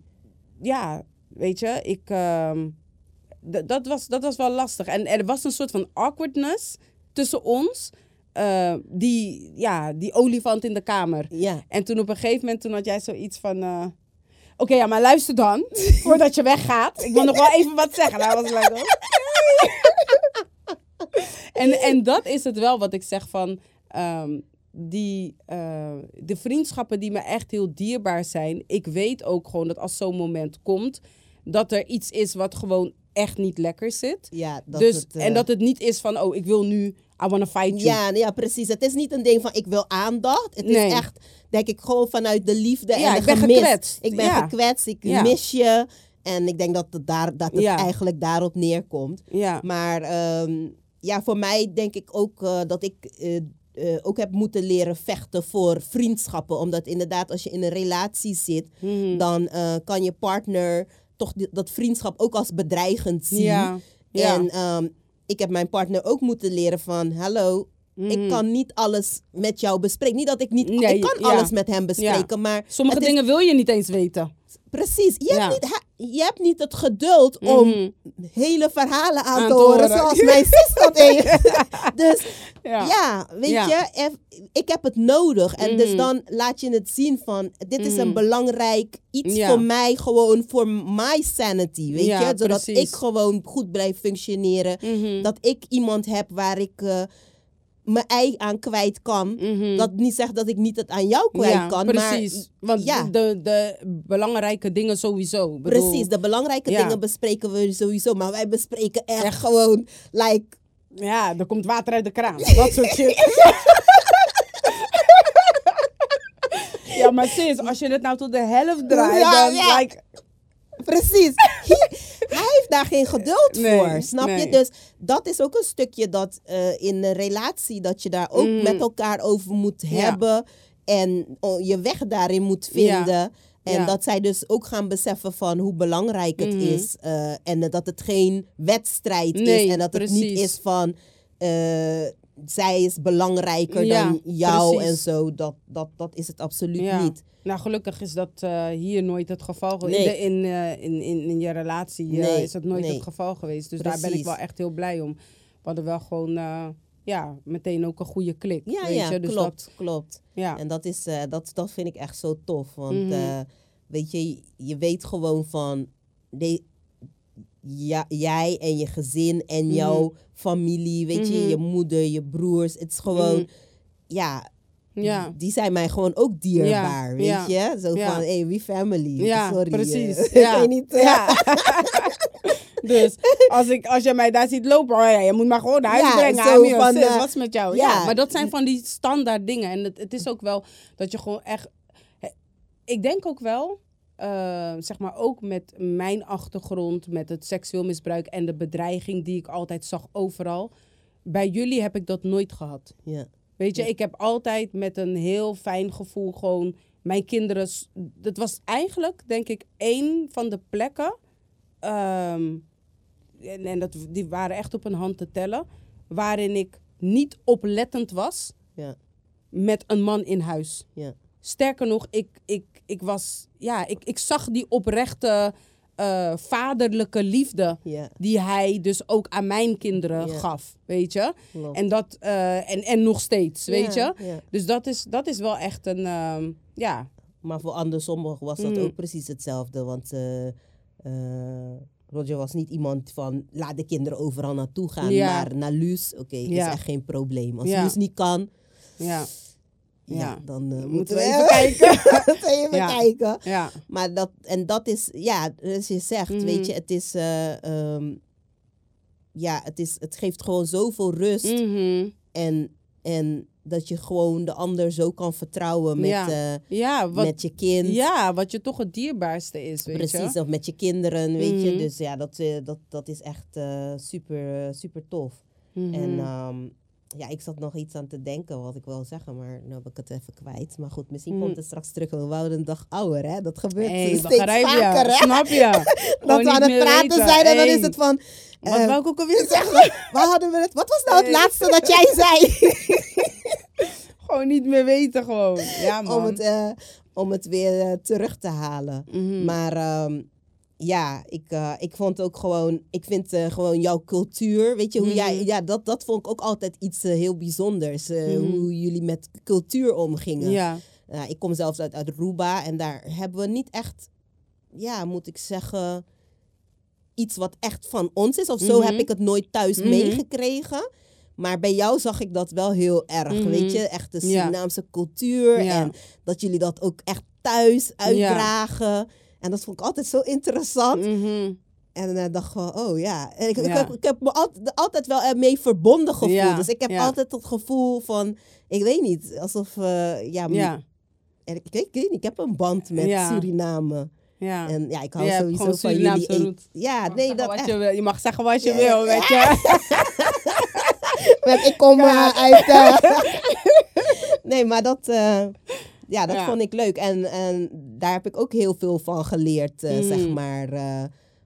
ja, weet je, ik. d- dat, was, dat was wel lastig. En er was een soort van awkwardness tussen ons. eh, die, ja, die olifant in de kamer. Ja. En toen op een gegeven moment toen had jij zoiets van. eh, Oké, ja, maar luister dan. voordat je weggaat. Ik wil nog wel even wat zeggen. Hij was oké. en, en dat is het wel wat ik zeg van. ehm, die, eh, de vriendschappen die me echt heel dierbaar zijn. Ik weet ook gewoon dat als zo'n moment komt. dat er iets is wat gewoon echt niet lekker zit. Ja, dat dus, het, eh, En dat het niet is van, oh, ik wil nu, I wanna fight you. Ja, ja, precies. Het is niet een ding van ik wil aandacht. Het Nee. is echt, denk ik, gewoon vanuit de liefde Ja, en de ik ben gemis. gekwetst. Ik ben Ja. gekwetst, ik Ja. mis je. En ik denk dat het, daar, dat het eigenlijk daarop neerkomt. Maar ehm, ja, voor mij denk ik ook eh, dat ik eh, eh, ook heb moeten leren vechten voor vriendschappen. Omdat inderdaad, als je in een relatie zit, Mhm. dan kan je partner toch die- dat vriendschap ook als bedreigend zien. En ehm, ik heb mijn partner ook moeten leren van, hallo, ik kan niet alles met jou bespreken. Niet dat ik niet, Nee, ik kan ja. alles met hem bespreken, maar Sommige is- dingen wil je niet eens weten. Precies. Je, Ja. hebt niet, ha- je hebt niet het geduld om Mhm. hele verhalen aan, Aan te horen. horen. Zoals mijn zus dat heeft. Dus Ja. ja, weet Ja. je, ik heb het nodig. En dus Mhm. dan laat je het zien van, dit is een Mhm. belangrijk iets voor mij, gewoon voor my sanity, weet je. Zodat precies. ik gewoon goed blijf functioneren. Dat ik iemand heb waar ik eh, mijn ei aan kwijt kan. Mhm. Dat niet zegt dat ik niet het aan jou kwijt ja, kan, precies. maar Want ja. de, de belangrijke dingen sowieso. Bedoel, Precies, de belangrijke Ja. dingen bespreken we sowieso. Maar wij bespreken echt, Echt. gewoon, like, Ja, er komt water uit de kraan. Dat soort shit. ja, maar sis, als je het nou tot de helft draait, dan like... precies. Hij, heeft daar geen geduld Nee, voor, snap je? Dus dat is ook een stukje dat eh, in een relatie, dat je daar ook Mm. met elkaar over moet Ja. hebben. En oh, je weg daarin moet Ja. vinden. En Ja. dat zij dus ook gaan beseffen van hoe belangrijk het Mhm. is. eh, en dat het geen wedstrijd Nee, is. En dat het niet is van... eh, zij is belangrijker Ja, dan jou precies. en zo. Dat, dat, dat is het absoluut Ja. niet. Nou, gelukkig is dat eh, hier nooit het geval geweest. Nee. In, eh, in, in, in je relatie eh, Nee, is dat nooit nee. het geval geweest. Dus daar ben ik wel echt heel blij om. We hadden wel gewoon, ja, meteen ook een goede klik. Ja, weet ja, je? Dus klopt, Dat, klopt. ja. En dat, is, dat, dat vind ik echt zo tof. Want Mhm. weet je, je weet gewoon van de, ja, jij en je gezin en Mhm. jouw familie, weet je, Mhm. je moeder, je broers. Het is gewoon, Mhm. ja, Ja. die zijn mij gewoon ook dierbaar, weet ja, je. Zo ja. van, hey, we family. Ja, Sorry. precies. eh, Ja. weet niet, eh, Ja. dus als, ik, als je mij daar ziet lopen, oh ja, je moet maar gewoon naar huis Ja, brengen. zo Amir, van, sis, eh, wat is met jou? Ja. ja. maar dat zijn van die standaard dingen. En het, het is ook wel dat je gewoon echt... Ik denk ook wel, eh, zeg maar ook met mijn achtergrond, met het seksueel misbruik en de bedreiging die ik altijd zag overal. Bij jullie heb ik dat nooit gehad. Ja. Weet je, Ja. ik heb altijd met een heel fijn gevoel gewoon mijn kinderen. Dat was eigenlijk, denk ik, één van de plekken. ehm, en en dat, die waren echt op een hand te tellen. Waarin ik niet oplettend was Ja. met een man in huis. Ja. Sterker nog, ik, ik, ik was. Ja, ik, ik zag die oprechte eh, vaderlijke liefde. Die hij dus ook aan mijn kinderen gaf. Weet je? En, dat, eh, en, en nog steeds, weet je? Dus dat is, dat is wel echt een, ehm, ja. Maar voor andersom was dat Mhm. ook precies hetzelfde. Want eh, Roger was niet iemand van laat de kinderen overal naartoe gaan. Maar naar Luus, oké, is echt geen probleem. Als. Luus niet kan, Ja, ja, dan eh, moeten moeten we even kijken. even Ja. kijken. ja, Maar dat, en dat is, ja, zoals je zegt, Mhm. weet je, het is, eh, ehm, ja, het is, het geeft gewoon zoveel rust. Mhm. En, en dat je gewoon de ander zo kan vertrouwen met, Ja. eh, ja, wat, met je kind. ja, wat je toch het dierbaarste is, weet Precies, je? of met je kinderen, weet je. Mhm. Dus ja, dat, dat, dat is echt super, super tof. Mhm. En ehm, ja, ik zat nog iets aan te denken wat ik wil zeggen, maar nu heb ik het even kwijt. Maar goed, misschien Mhm. komt het straks terug. We wouden een dag ouder, hè? Dat gebeurt hey, steeds vaker, hè? snap je? Dat we aan het praten weten. zijn en dan is het van... Wat eh, wou ik ook alweer zeg, zeggen? waar hadden we het? Wat was nou het Hey. laatste dat jij zei? Gewoon niet meer weten, gewoon. Ja, man. om, het, eh, om het weer eh, terug te halen. Mhm. Maar ehm, ja, ik, eh, ik vond ook gewoon, ik vind eh, gewoon jouw cultuur, weet je, hoe jij, Mhm. ja, dat, dat vond ik ook altijd iets eh, heel bijzonders. Mhm. Hoe jullie met cultuur omgingen. Ja, Ja, ik kom zelfs uit, uit Aruba en daar hebben we niet echt, ja, moet ik zeggen, iets wat echt van ons is. Of zo Mhm. heb ik het nooit thuis meegekregen. Maar bij jou zag ik dat wel heel erg, weet je. Echt de Ja. Surinaamse cultuur. Ja. En dat jullie dat ook echt thuis uitdragen. En dat vond ik altijd zo interessant. Mhm. En dan dacht ik oh ja. En ik, ik, heb, ik heb me altijd, altijd wel ermee verbonden gevoeld. Ja, Dus ik heb ja. altijd het gevoel van, ik weet niet, alsof, eh, ja, ja, en ik, ik, weet niet, ik heb een band met. Suriname. ja. En ja, ik hou sowieso van jullie. Ja, Je mag nee, zeggen dat je, wil. je mag zeggen wat je wil, weet je. Want ik kom eh, uit. eh, nee, maar dat, eh, ja, dat Ja. vond ik leuk. En, en daar heb ik ook heel veel van geleerd, Mm. zeg maar. eh,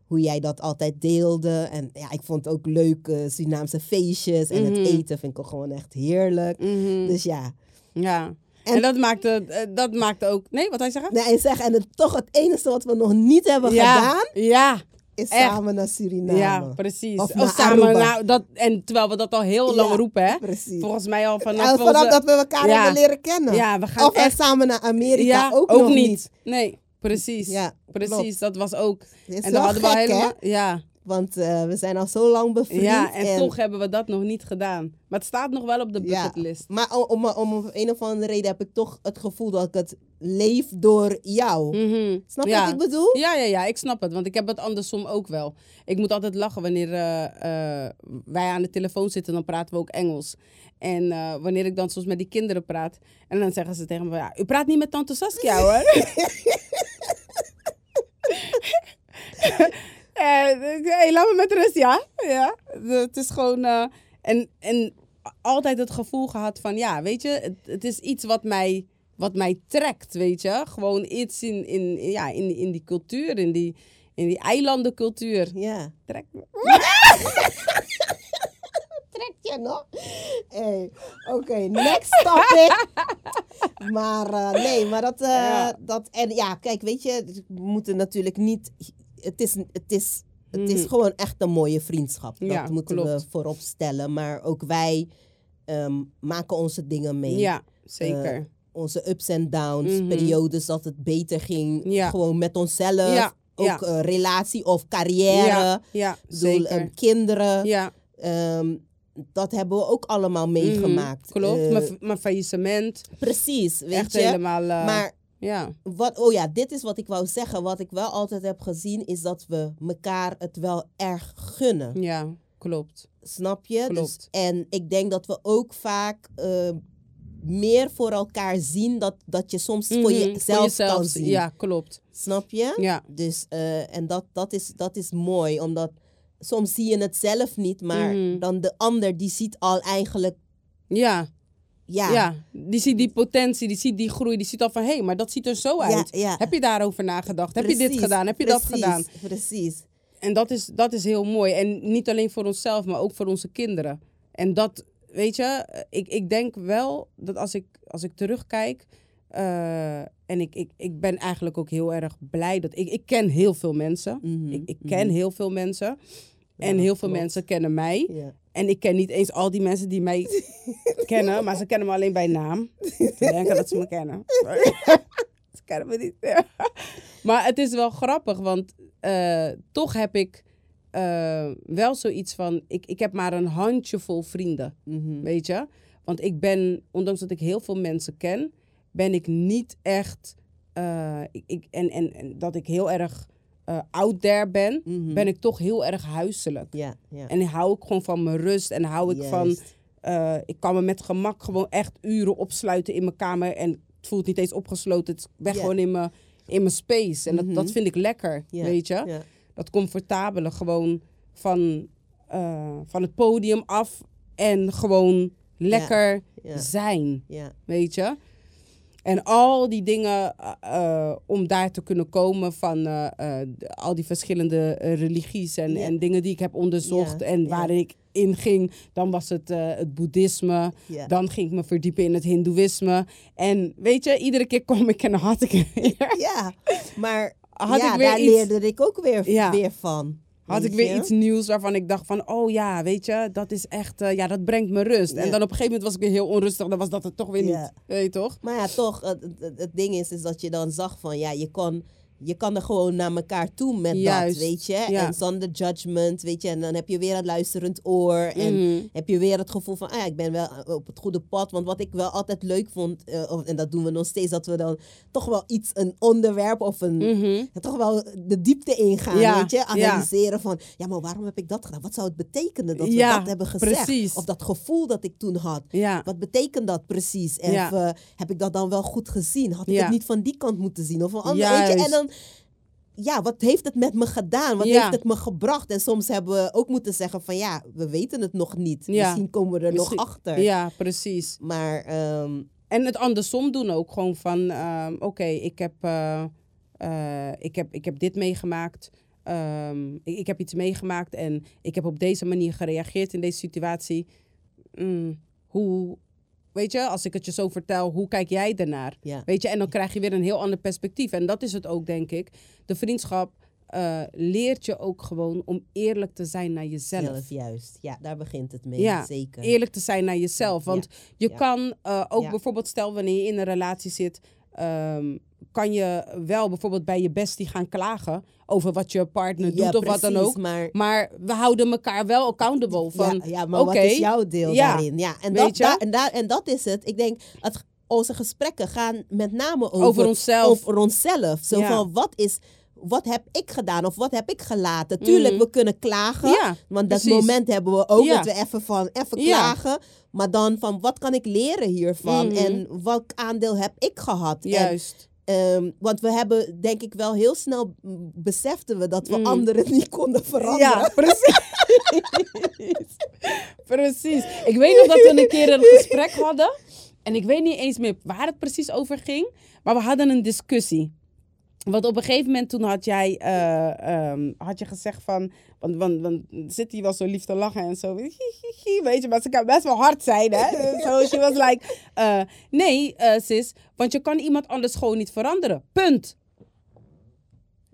hoe jij dat altijd deelde. En ja, ik vond het ook leuk, eh, Surinaamse feestjes. En Mhm. het eten vind ik ook gewoon echt heerlijk. Mhm. Dus ja, Ja. En, dat maakte, eh, dat maakte ook... Nee, wat hij zeggen? Nee, en zeg, en het, toch het enige wat we nog niet hebben ja, gedaan, Ja, is echt. samen naar Suriname. ja, precies. Of Of, naar samen, nou, dat, en terwijl we dat al heel lang Ja, roepen, hè? Precies. Volgens mij al vanaf, Ja, vanaf onze- dat we elkaar Ja. hebben leren kennen. Ja, we gaan of echt... samen naar Amerika ja, ook, nog niet. Nee, precies. Ja, precies, klopt. dat was ook... Is en dan hadden we helemaal... hè? Ja, Want eh, we zijn al zo lang bevriend. ja, en, toch hebben we dat nog niet gedaan. Maar het staat nog wel op de Ja. bucketlist. Maar om, om, om een of andere reden heb ik toch het gevoel dat ik het leef door jou. Mhm. Snap je Ja. wat ik bedoel? Ja, ja, ja, ik snap het. Want ik heb het andersom ook wel. Ik moet altijd lachen wanneer eh, eh, wij aan de telefoon zitten. Dan praten we ook Engels. En eh, wanneer ik dan soms met die kinderen praat. En dan zeggen ze tegen me, ja, u praat niet met tante Saskia hoor. Hey, laat me met rust, ja. ja. Het is gewoon... en, en altijd het gevoel gehad van, ja, weet je, het, het is iets wat mij, wat mij trekt, weet je. Gewoon iets in, in, ja, in, in die cultuur, in die, in die eilandencultuur. Ja. Trekt me. Trek je nog? Hey, Oké, next topic. maar eh, nee, maar dat, eh, Ja. dat... En ja, kijk, weet je, we moeten natuurlijk niet... Het is, het is, het is Mhm. gewoon echt een mooie vriendschap. Dat Ja, moeten we voorop stellen. Maar ook wij ehm, maken onze dingen mee. Ja, zeker. Onze ups en downs, Mhm. periodes dat het beter ging, Ja. gewoon met onszelf, Ja, ook ja. eh, relatie of carrière, ja, bedoel, kinderen, ja, ehm, dat hebben we ook allemaal meegemaakt. Mhm, klopt. Eh, mijn, mijn faillissement. precies, weet Echt je. helemaal... eh, Maar ja. wat, oh ja, dit is wat ik wou zeggen. Wat ik wel altijd heb gezien, is dat we elkaar het wel erg gunnen. ja, klopt. Snap je? Dus, Klopt. en ik denk dat we ook vaak meer voor elkaar zien dat, dat je soms voor Mhm, jezelf kan zien. Ja, klopt. Snap je? Ja, Dus, eh, en dat, dat, is, dat is mooi, omdat soms zie je het zelf niet, maar Mhm. dan de ander die ziet al eigenlijk, ja, ja, ja. Die ziet die potentie, die ziet die groei, die ziet al van... Hé, hey, maar dat ziet er zo uit. ja. Heb je daarover nagedacht? Heb je dit Precies, gedaan? Heb je dat precies, gedaan? Precies. En dat is, dat is heel mooi. En niet alleen voor onszelf, maar ook voor onze kinderen. En dat, weet je, ik, ik denk wel dat als ik, als ik terugkijk. eh, en ik, ik, ik ben eigenlijk ook heel erg blij dat ik, ik ken heel veel mensen. Mhm, Ik, ik ken mhm. heel veel mensen. Ja, en heel veel klopt. mensen kennen mij. Ja. En ik ken niet eens al die mensen die mij kennen, maar ze kennen me alleen bij naam. Ze denken dat ze me kennen. ze kennen me niet. maar het is wel grappig, want eh, toch heb ik eh, wel zoiets van... Ik, ik heb maar een handjevol vrienden, Mhm. weet je. Want ik ben, ondanks dat ik heel veel mensen ken, ben ik niet echt... eh, ik, ik, en, en, en dat ik heel erg eh, out there ben, Mhm. ben ik toch heel erg huiselijk. En hou ik gewoon van mijn rust. En hou ik van... Juist. ik kan me met gemak gewoon echt uren opsluiten in mijn kamer. En het voelt niet eens opgesloten. Het- Ik ben Ja. gewoon in mijn, in mijn space. En dat, Mhm. dat vind ik lekker, weet je? Dat comfortabele gewoon van, eh, van het podium af. En gewoon lekker Ja. zijn, Ja. weet je? En al die dingen eh, eh, om daar te kunnen komen van al die verschillende religies en, en dingen die ik heb onderzocht en ja. waarin ik in ging. Dan was het het boeddhisme, dan ging ik me verdiepen in het hindoeïsme. En weet je, iedere keer kom ik en dan had ik weer, Ja, maar had ja, ik weer daar iets, leerde ik ook weer, Ja. weer van. had ik weer iets nieuws waarvan ik dacht van, oh ja, weet je, dat is echt, eh, ja, dat brengt me rust. Ja. En dan op een gegeven moment was ik weer heel onrustig, dan was dat het toch weer niet, weet je toch? Maar ja, toch, het, het, het ding is, is dat je dan zag van, ja, je kan, je kan er gewoon naar elkaar toe met Juist, dat, weet je. ja. En zonder judgment, weet je. En dan heb je weer een luisterend oor. En Mhm. heb je weer het gevoel van, ah ja, ik ben wel op het goede pad. Want wat ik wel altijd leuk vond, eh, of, en dat doen we nog steeds, dat we dan toch wel iets, een onderwerp of een... Mhm. toch wel de diepte ingaan, Ja, weet je? ja. Analyseren van, ja, maar waarom heb ik dat gedaan? Wat zou het betekenen dat we dat hebben gezegd? precies. Of dat gevoel dat ik toen had. Ja. Wat betekent dat precies? En eh, heb ik dat dan wel goed gezien? Had ik het niet van die kant moeten zien? Of van andere, weet je? Juist. En dan, ja, wat heeft het met me gedaan? Wat Ja. heeft het me gebracht? En soms hebben we ook moeten zeggen van, ja, we weten het nog niet. Ja. Misschien komen we er Misschien- nog achter. Ja, precies. Maar, ehm, En het andersom doen ook. Gewoon van, ehm, oké, ik, heb, eh, eh, ik, heb, ik heb dit meegemaakt. Ehm, ik, ik heb iets meegemaakt en ik heb op deze manier gereageerd in deze situatie. Mm, hoe, weet je, als ik het je zo vertel, hoe kijk jij ernaar? Ja. Weet je, en dan krijg je weer een heel ander perspectief. En dat is het ook, denk ik. De vriendschap eh, leert je ook gewoon om eerlijk te zijn naar jezelf. Zelf, juist. Ja, daar begint het mee. Ja, Zeker. Eerlijk te zijn naar jezelf. Want je kan eh, ook bijvoorbeeld, stel wanneer je in een relatie zit, ehm, kan je wel bijvoorbeeld bij je bestie gaan klagen over wat je partner Ja, doet of wat dan ook. Maar, Maar we houden elkaar wel accountable. Van, ja, ja, maar wat is jouw deel ja, daarin? Ja, en, dat, en, en dat is het. Ik denk, het, onze gesprekken gaan met name over, Over onszelf. Over onszelf. Zo van, wat is... Wat heb ik gedaan of wat heb ik gelaten? Tuurlijk, Mhm. we kunnen klagen. Ja, want dat precies. moment hebben we ook. Ja. Dat we even van even Ja. klagen. Maar dan van, wat kan ik leren hiervan? Mhm. En welk aandeel heb ik gehad? En Ehm, want we hebben, denk ik wel, heel snel beseften we dat we Mm. anderen niet konden veranderen. Ja, precies. precies. Ik weet nog dat we een keer een gesprek hadden. En ik weet niet eens meer waar het precies over ging. Maar we hadden een discussie. Want op een gegeven moment toen had jij eh, ehm, had je gezegd van... Want, want, want City was zo lief te lachen en zo. Weet je, maar ze kan best wel hard zijn, hè. Zo, she was like... eh, nee, eh, sis, want je kan iemand anders gewoon niet veranderen. Punt.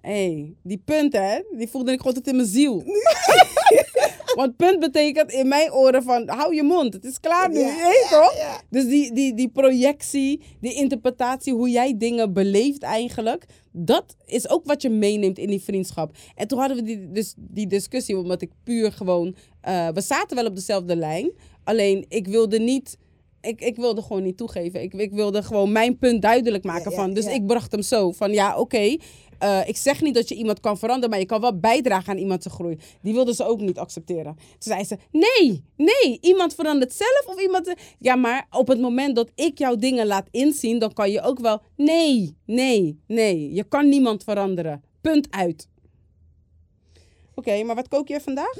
Hé, hey, die punt, hè, die voelde ik gewoon tot in mijn ziel. Want punt betekent in mijn oren van, hou je mond, het is klaar nu, Ja, je weet ja, toch? ja. Dus die, die, die projectie, die interpretatie, hoe jij dingen beleeft eigenlijk, dat is ook wat je meeneemt in die vriendschap. En toen hadden we die, dus die discussie, omdat ik puur gewoon, eh, we zaten wel op dezelfde lijn, alleen ik wilde niet... Ik, ik wilde gewoon niet toegeven. Ik, ik wilde gewoon mijn punt duidelijk maken Ja, van. Dus ja. ik bracht hem zo van ja, oké. Eh, ik zeg niet dat je iemand kan veranderen, maar je kan wel bijdragen aan iemand te groei. Die wilde ze ook niet accepteren. Toen zei ze: Nee, nee, iemand verandert zelf of iemand. Ja, maar op het moment dat ik jouw dingen laat inzien, dan kan je ook wel. Nee, nee, nee. Je kan niemand veranderen. Punt uit. Oké, maar wat kook je vandaag?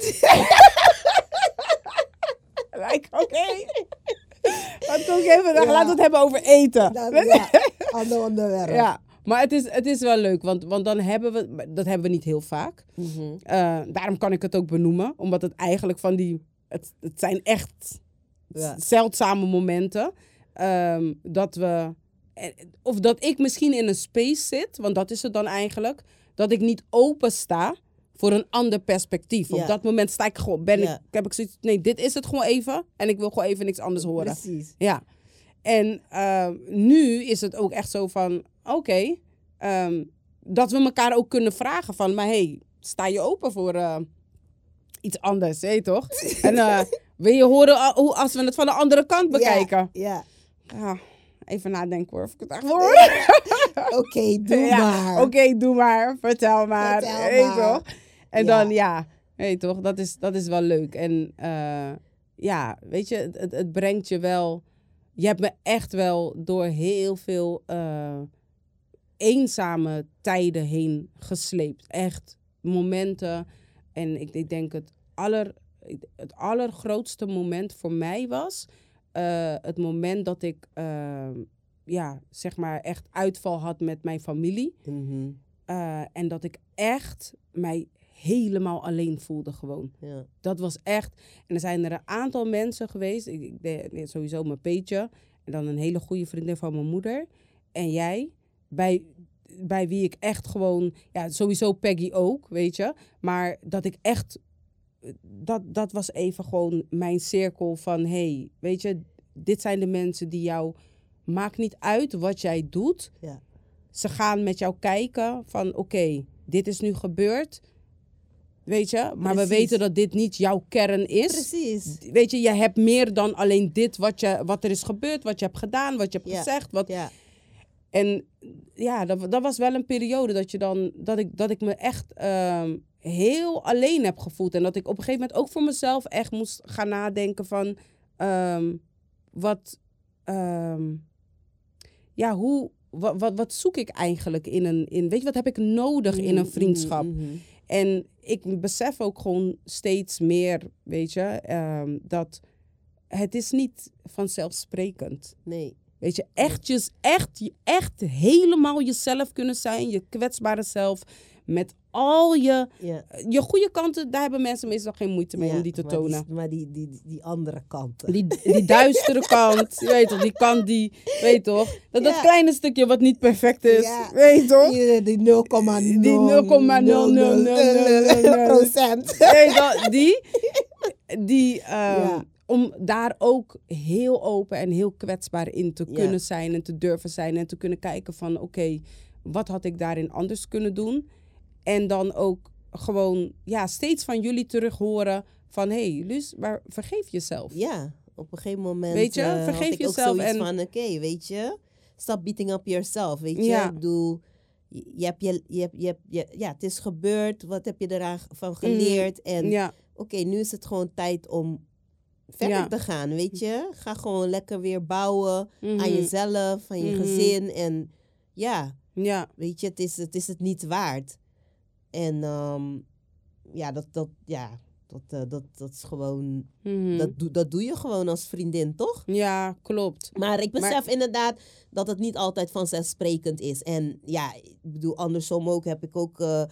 like, oké. Wat kook je vandaag? Ja. Laten we het hebben over eten. Dat, ja, ander onderwerp. Ja, maar het is, het is wel leuk, want, want dan hebben we, dat hebben we niet heel vaak. Mhm. Eh, daarom kan ik het ook benoemen, omdat het eigenlijk van die, het, het zijn echt Ja. zeldzame momenten ehm, dat we, eh, of dat ik misschien in een space zit, want dat is het dan eigenlijk, dat ik niet open sta voor een ander perspectief. Ja. Op dat moment sta ik gewoon, ben Ja. ik, heb ik zoiets, nee, dit is het gewoon even en ik wil gewoon even niks anders horen. Precies. Ja. En ehm, nu is het ook echt zo van, oké, ehm, dat we elkaar ook kunnen vragen van, maar hey, sta je open voor eh, iets anders, je toch? en eh, wil je horen hoe, als we het van de andere kant bekijken? Ja. Ja, even nadenken hoor, of ik het echt. Oké, doe Ja, maar. Oké, doe maar, vertel maar, Vertel maar. toch? En Ja. dan, ja, je toch, dat is, dat is wel leuk. En eh, ja, weet je, het, het, brengt je wel... Je hebt me echt wel door heel veel eenzame tijden heen gesleept. Echt momenten. En ik, ik denk het, aller, het allergrootste moment voor mij was... eh, het moment dat ik, eh, ja, zeg maar, echt uitval had met mijn familie. Mhm. Eh, en dat ik echt mij helemaal alleen voelde gewoon. Ja. Dat was echt... En er zijn er een aantal mensen geweest. Ik, ik deed sowieso mijn Peetje. En dan een hele goede vriendin van mijn moeder. En jij, bij, bij wie ik echt gewoon... Ja, sowieso Peggy ook, weet je. Maar dat ik echt... Dat, dat was even gewoon mijn cirkel van... hey, weet je, dit zijn de mensen die jou... Maakt niet uit wat jij doet. Ja. Ze gaan met jou kijken van... Oké, dit is nu gebeurd. Weet je? Maar we weten dat dit niet jouw kern is. Precies. Weet je, je hebt meer dan alleen dit wat, je, wat er is gebeurd, wat je hebt gedaan, wat je hebt Ja. gezegd. Wat, Ja. En ja, dat, dat was wel een periode dat, je dan, dat, ik, dat ik me echt ehm, heel alleen heb gevoeld. En dat ik op een gegeven moment ook voor mezelf echt moest gaan nadenken van... ehm, wat, ehm, ja, hoe, wat, wat, wat zoek ik eigenlijk in een... In, weet je, wat heb ik nodig in een Mhm, vriendschap? mhm. En ik besef ook gewoon steeds meer, weet je, dat het is niet vanzelfsprekend. Nee. Weet je, echt, je, echt, echt helemaal jezelf kunnen zijn, je kwetsbare zelf, met al je, Ja. je goede kanten, daar hebben mensen meestal geen moeite mee Ja, om die te maar tonen. maar die, die, die, andere kanten. Die, die duistere kant, weet toch, die kant die, weet toch, dat, kleine stukje wat niet perfect is, weet toch? Die, die 0,0. Die 0,000000. procent. Weet toch, die, die ehm, Ja. Om daar ook heel open en heel kwetsbaar in te Ja. kunnen zijn en te durven zijn en te kunnen kijken van oké, wat had ik daarin anders kunnen doen? En dan ook gewoon ja, steeds van jullie terug horen van hé, hey, Luus, maar vergeef jezelf. Ja, op een gegeven moment. Weet je, eh, vergeef ik jezelf en- van: oké, weet je, stop beating up yourself. Weet je, Ja. ik bedoel. Je hebt je, je, hebt, je, hebt, je, ja, het is gebeurd. Wat heb je eraan van geleerd? En Mm. Ja, oké, nu is het gewoon tijd om verder Ja. te gaan, weet je. Ga gewoon lekker weer bouwen aan mhm, jezelf, aan je Mhm. gezin. En ja, ja, weet je, het is het, is het niet waard. En ehm, ja, dat, dat, ja dat, eh, dat, dat is gewoon, mhm. dat, doe, dat doe je gewoon als vriendin, toch? ja, klopt. Maar ik besef inderdaad dat het niet altijd vanzelfsprekend is. En ja, ik bedoel, andersom ook heb ik ook eh,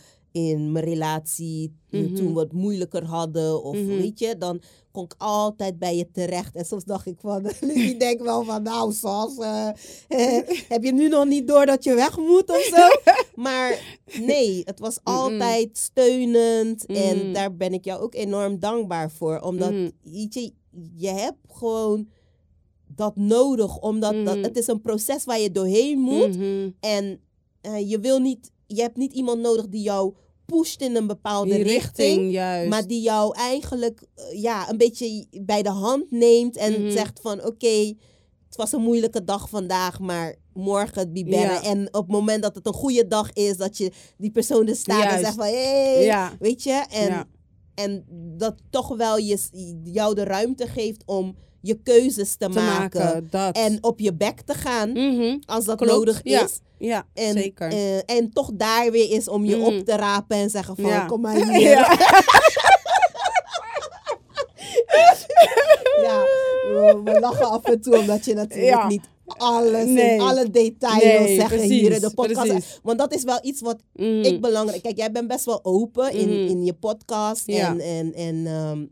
in mijn relatie, toen Mhm. toen we het moeilijker hadden, of Mhm. weet je, dan kon ik altijd bij je terecht. En soms dacht ik van, die denkt wel van, nou Sas, eh, eh, heb je nu nog niet door dat je weg moet of zo? maar nee, het was altijd steunend. En daar ben ik jou ook enorm dankbaar voor. Omdat, weet je, je hebt gewoon dat nodig. Omdat dat, Mhm. het is een proces waar je doorheen moet. Mhm. En eh, je wil niet, je hebt niet iemand nodig die jou pusht in een bepaalde Die richting. richting, juist. Maar die jou eigenlijk eh, ja, een beetje bij de hand neemt en Mhm. zegt van oké, het was een moeilijke dag vandaag, maar morgen het. Ja. En op het moment dat het een goede dag is, dat je die persoon er staat en zegt van hé, hey, ja. weet je. En, en dat toch wel je, jou de ruimte geeft om je keuzes te, te maken. maken. Dat. En op je bek te gaan Mhm. als dat Klopt, nodig ja. is. Ja, En, zeker. eh, en toch daar weer is om je Mhm. op te rapen en zeggen van Ja. kom maar hier. Ja. Ja, we, we lachen af en toe omdat je natuurlijk niet alles Nee. in alle details Nee, wil zeggen precies, hier in de podcast. precies. Want dat is wel iets wat Mhm. ik belangrijk... Kijk, jij bent best wel open in, in je podcast Ja. en, en, en ehm,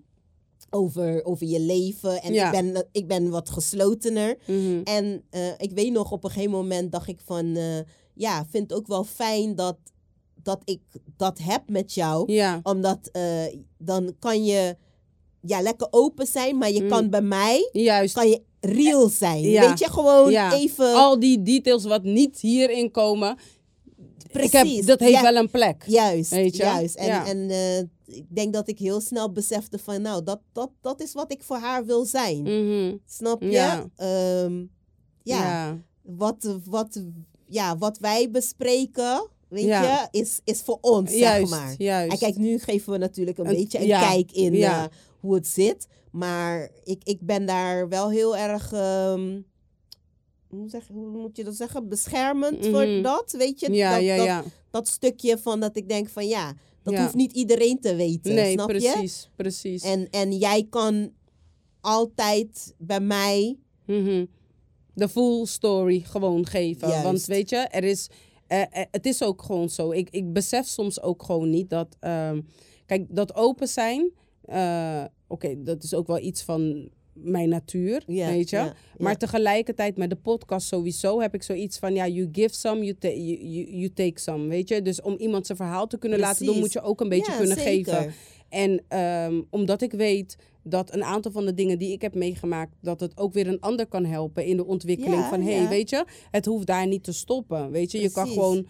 over, over je leven. En Ja. ik, ben, ik ben wat geslotener. Mhm. En eh, ik weet nog, op een gegeven moment dacht ik van... eh, ja, vind het ook wel fijn dat, dat ik dat heb met jou. Ja. Omdat eh, dan kan je ja, lekker open zijn, maar je Mm. kan bij mij Juist. kan je real zijn. Ja. Weet je, gewoon Ja. even... Al die details wat niet hierin komen. Ik heb, Precies. dat heeft Ja. wel een plek. Juist, Weet je? juist. En, Ja. en ik denk dat ik heel snel besefte van, nou, dat, dat, dat is wat ik voor haar wil zijn. Mhm. Snap je? Ja. Ehm, ja, Ja. Wat, wat, ja, wat wij bespreken, weet Ja. je, is, is voor ons, Juist. zeg maar. Juist. En kijk, nu geven we natuurlijk een Een- beetje een kijk in eh, hoe het zit. Maar ik, ik ben daar wel heel erg, ehm, hoe, zeg, hoe moet je dat zeggen, beschermend Mhm. voor dat, weet je? ja, dat, ja, dat, dat stukje van dat ik denk van ja, dat Ja. hoeft niet iedereen te weten, Nee, snap je? precies. Precies. En, en jij kan altijd bij mij, Mhm. De full story gewoon geven. Juist. Want weet je, er is, eh, het is ook gewoon zo. Ik, ik besef soms ook gewoon niet dat. ehm, kijk, dat open zijn. eh, Oké, dat is ook wel iets van mijn natuur. weet je. Maar tegelijkertijd met de podcast sowieso heb ik zoiets van, ja, you give some, you, ta- you, you, you take some, weet je. Dus om iemand zijn verhaal te kunnen laten doen, moet je ook een beetje kunnen zeker. geven. En ehm, omdat ik weet dat een aantal van de dingen die ik heb meegemaakt, dat het ook weer een ander kan helpen in de ontwikkeling van, hé, hey, weet je, het hoeft daar niet te stoppen, weet je. Je kan gewoon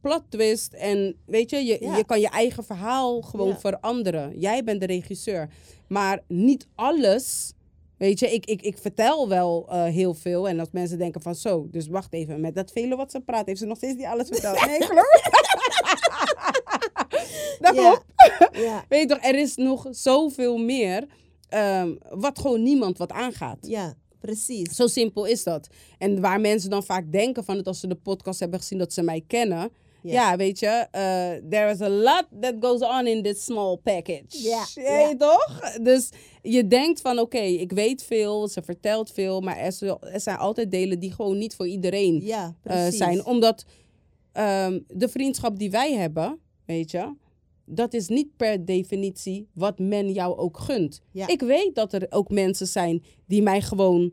plot twist en weet je, je, je kan je eigen verhaal gewoon veranderen. Jij bent de regisseur, maar niet alles. Weet je, ik, ik, ik vertel wel eh, heel veel. En als mensen denken van zo, dus wacht even, met dat vele wat ze praat, heeft ze nog steeds niet alles verteld. Nee, klopt. dat klopt. ja, Weet je toch, er is nog zoveel meer ehm, wat gewoon niemand wat aangaat. ja, precies. Zo simpel is dat. En waar mensen dan vaak denken van het als ze de podcast hebben gezien dat ze mij kennen. Ja. Weet je, eh, there is a lot that goes on in this small package. Ja, weet toch? Dus je denkt van oké, ik weet veel, ze vertelt veel, maar er, er zijn altijd delen die gewoon niet voor iedereen Ja, eh, zijn. Omdat ehm, de vriendschap die wij hebben, weet je, dat is niet per definitie wat men jou ook gunt. Ja. Ik weet dat er ook mensen zijn die mij gewoon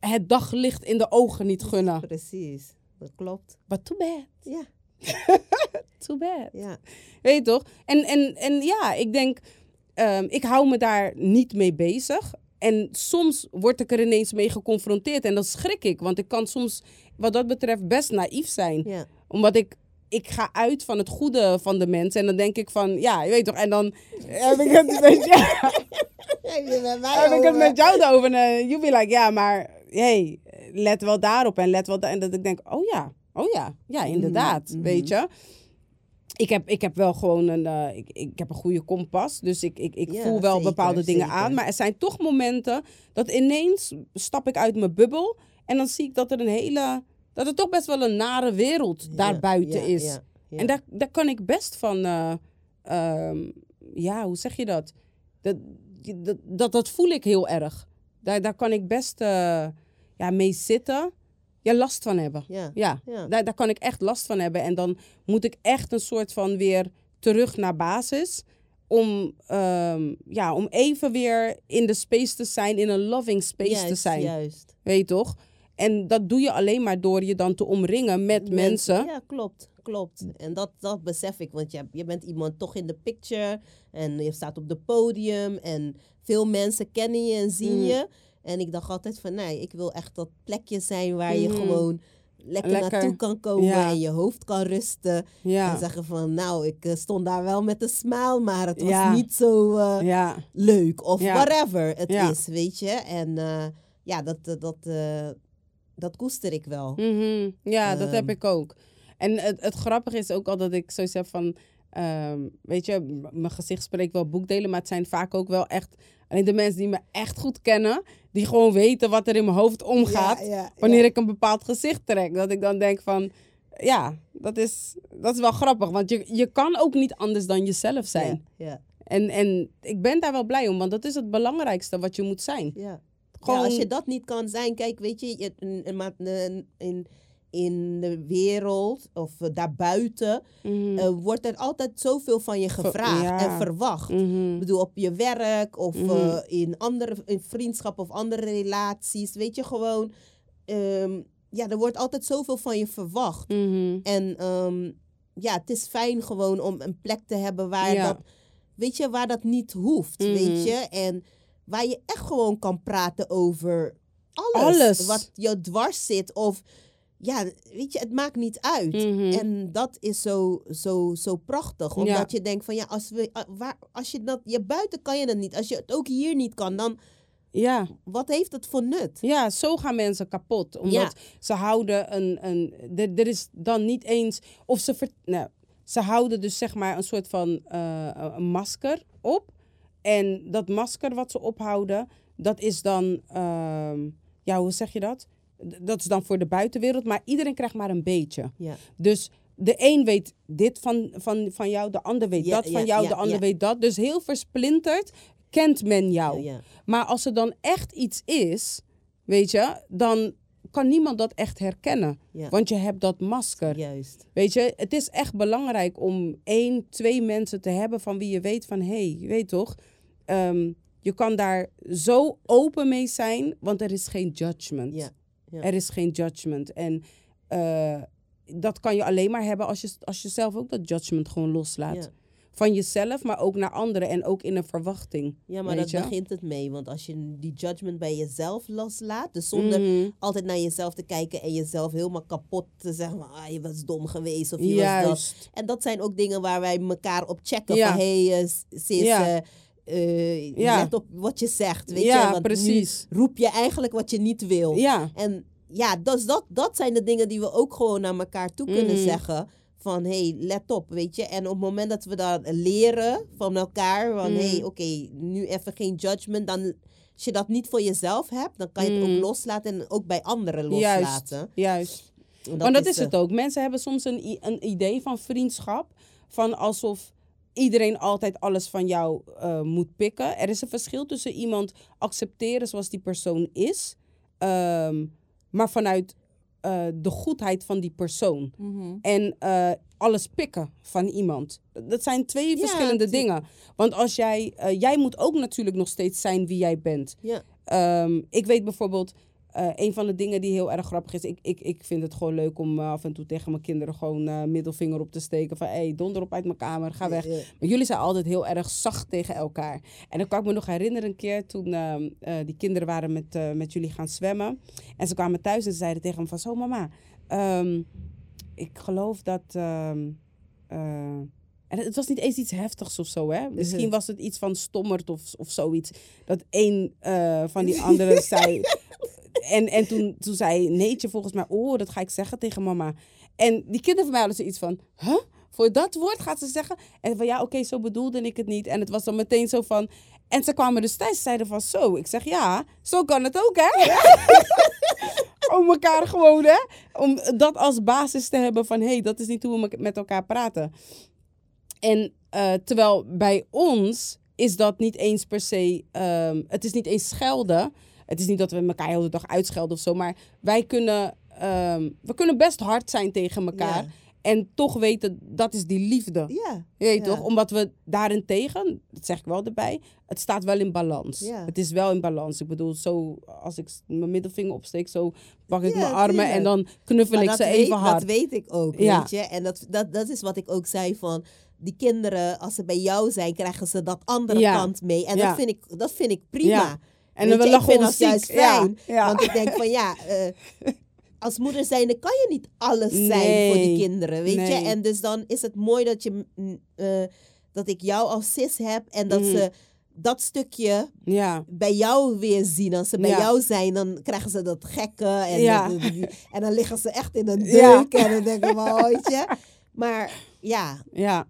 het daglicht in de ogen niet gunnen. Precies, dat klopt. But too bad, Ja, too bad. ja. Weet je toch? En, en, en ja, ik denk, ehm, ik hou me daar niet mee bezig. En soms word ik er ineens mee geconfronteerd en dan schrik ik. Want ik kan soms, wat dat betreft, best naïef zijn. ja. Omdat ik, ik ga uit van het goede van de mensen. En dan denk ik van, ja, je weet toch. En dan heb ik het met, ja, Heb ik het over? met jou erover. En you be like, ja, maar hey, let wel daarop. En let wel daar. En dat ik denk, oh ja, oh ja, ja, inderdaad. mhm. Weet je. Ik heb, ik heb wel gewoon een, eh, ik, ik heb een goede kompas. Dus ik, ik, ik Ja, voel wel zeker, bepaalde dingen zeker. aan. Maar er zijn toch momenten dat ineens stap ik uit mijn bubbel. En dan zie ik dat er een hele, dat er toch best wel een nare wereld Ja, daarbuiten ja, is. En daar, daar kan ik best van, eh, ehm, ja, hoe zeg je dat? Dat, dat, dat, dat voel ik heel erg. Daar, daar kan ik best eh, ja, mee zitten. Ja, last van hebben. Ja. Ja, Ja. Daar, daar kan ik echt last van hebben. En dan moet ik echt een soort van weer terug naar basis. Om, ehm, ja, om even weer in de space te zijn, in een loving space te zijn. Juist. Weet je toch? En dat doe je alleen maar door je dan te omringen met mensen. Ja, klopt. Klopt. En dat, dat besef ik, want je, je bent iemand toch in de picture en je staat op het podium en veel mensen kennen je en zien Mm. je. En ik dacht altijd van, nee, ik wil echt dat plekje zijn waar je Mhm. gewoon lekker, Lekker. naartoe kan komen Ja. en je hoofd kan rusten. Ja. En zeggen van, nou, ik eh, stond daar wel met een smile, maar het was Ja. niet zo eh, leuk of whatever het is, weet je. En eh, ja, dat, dat, dat, dat koester ik wel. Mhm. Ja, dat heb Ehm. ik ook. En het, het grappige is ook al dat ik zoiets heb van... ehm, weet je, mijn gezicht spreekt wel boekdelen, maar het zijn vaak ook wel echt... Alleen de mensen die me echt goed kennen, die gewoon weten wat er in mijn hoofd omgaat. Ja, ja, wanneer ik een bepaald gezicht trek. Dat ik dan denk van, ja, dat is, dat is wel grappig. Want je, je kan ook niet anders dan jezelf zijn. En, en ik ben daar wel blij om, want dat is het belangrijkste wat je moet zijn. ja. Gewoon- Ja, als je dat niet kan zijn, kijk, weet je, je- in, in, in, in de wereld of eh, daarbuiten Mhm. eh, wordt er altijd zoveel van je gevraagd ja. en verwacht. Mhm. Ik bedoel, op je werk of Mhm. eh, in andere in vriendschap of andere relaties. Weet je gewoon, ehm, ja, er wordt altijd zoveel van je verwacht. Mhm. En ehm, ja, het is fijn gewoon om een plek te hebben waar Ja. dat, weet je, waar dat niet hoeft, weet je. En waar je echt gewoon kan praten over alles, Alles. wat je dwars zit of ja, weet je, het maakt niet uit. Mhm. En dat is zo, zo, zo prachtig. Ja. Omdat je denkt van ja, als, we, waar, als je dat, je buiten kan je dat niet. Als je het ook hier niet kan, dan Ja. wat heeft het voor nut? Ja, zo gaan mensen kapot. Omdat Ja. ze houden een. een er, er is dan niet eens. Of ze. Ver, nou, ze houden dus zeg maar een soort van eh, een masker op. En dat masker wat ze ophouden, dat is dan. ehm, ja, hoe zeg je dat? Dat is dan voor de buitenwereld, maar iedereen krijgt maar een beetje. Ja, Dus de een weet dit van, van, van jou, de ander weet Ja, dat van ja, jou, de ander weet dat. Dus heel versplinterd kent men jou. Maar als er dan echt iets is, weet je, dan kan niemand dat echt herkennen. Want je hebt dat masker. juist. Weet je, het is echt belangrijk om één, twee mensen te hebben van wie je weet van, hé, hey, je weet toch, ehm, je kan daar zo open mee zijn, want er is geen judgment. Ja, ja. Er is geen judgment. En eh, dat kan je alleen maar hebben als je, als je zelf ook dat judgment gewoon loslaat. Ja. Van jezelf, maar ook naar anderen en ook in een verwachting. Ja, maar dat je? begint het mee. Want als je die judgment bij jezelf loslaat, dus zonder Mhm. altijd naar jezelf te kijken en jezelf helemaal kapot te zeggen, van, ah, je was dom geweest of je was dat. Juist. En dat zijn ook dingen waar wij elkaar op checken. Ja. Van, hé, hey, sis, Ja. eh, eh, Ja. let op wat je zegt, weet Ja, je. Want precies. nu roep je eigenlijk wat je niet wil. Ja, En ja, dus dat, dat zijn de dingen die we ook gewoon naar elkaar toe kunnen Mhm. zeggen. Van, hé, hey, let op, weet je. En op het moment dat we dat leren van elkaar. Van, hé, Mhm. hey, oké, nu even geen judgment. Dan, als je dat niet voor jezelf hebt, dan kan je het ook loslaten. En ook bij anderen juist. loslaten. Juist. En Want dat is eh, het ook. Mensen hebben soms een, een idee van vriendschap. Van alsof iedereen altijd alles van jou eh, moet pikken. Er is een verschil tussen iemand accepteren zoals die persoon is. ehm, maar vanuit eh, de goedheid van die persoon. Mhm. En eh, alles pikken van iemand. Dat zijn twee Ja, verschillende dingen. Want als jij, jij moet ook natuurlijk nog steeds zijn wie jij bent. Ja. Ehm, ik weet bijvoorbeeld, eh, een van de dingen die heel erg grappig is. Ik, ik, ik vind het gewoon leuk om eh, af en toe tegen mijn kinderen gewoon eh, middelvinger op te steken. Van hé, hey, donder op uit mijn kamer, ga weg. Maar jullie zijn altijd heel erg zacht tegen elkaar. En dan kan ik me nog herinneren een keer toen ehm, eh, die kinderen waren met, met jullie gaan zwemmen. En ze kwamen thuis en ze zeiden tegen me van zo mama, ehm, ik geloof dat... ehm, eh, en het was niet eens iets heftigs of zo, hè? Misschien was het iets van stommerd of, of zoiets. Dat een van die anderen zei... En, en toen, toen zei Neetje volgens mij... Oh, dat ga ik zeggen tegen mama. En die kinderen van mij hadden zoiets van... Huh? Voor dat woord gaat ze zeggen? En van ja, oké, zo bedoelde ik het niet. En het was dan meteen zo van... En ze kwamen dus thuis en zeiden van zo. Ik zeg ja, zo kan het ook, hè? Om elkaar gewoon, hè? Om dat als basis te hebben van... Hé, hey, dat is niet hoe we met elkaar praten. En eh, terwijl bij ons is dat niet eens per se... ehm, het is niet eens schelden. Het is niet dat we elkaar heel de dag uitschelden of zo. Maar wij kunnen... ehm, we kunnen best hard zijn tegen elkaar. Ja. En toch weten, dat is die liefde. Ja. Je weet Ja. toch? Omdat we daarentegen, dat zeg ik wel erbij, het staat wel in balans. Ja. Het is wel in balans. Ik bedoel, zo als ik mijn middelvinger opsteek, zo pak ik Ja, mijn armen tuurlijk. en dan knuffel Maar ik dat ze weet, even Dat hard. weet ik ook, Ja. weet je. En dat, dat, dat is wat ik ook zei van... Die kinderen, als ze bij jou zijn, krijgen ze dat andere kant mee. En dat, vind ik, dat vind ik prima. En dan we lachen ik vind ons dat juist. Ja, fijn. ja. Want ik denk van ja, eh, als moeder zijnde kan je niet alles zijn voor die kinderen, weet je. En dus dan is het mooi dat, je, mm, eh, dat ik jou als sis heb en dat Mhm. ze dat stukje ja. bij jou weer zien. Als ze bij Ja. jou zijn, dan krijgen ze dat gekke. En, Ja. dat- dat- en dan liggen ze echt in een deuk. En dan denk ik van, oh, weet je. Maar ja, Ja.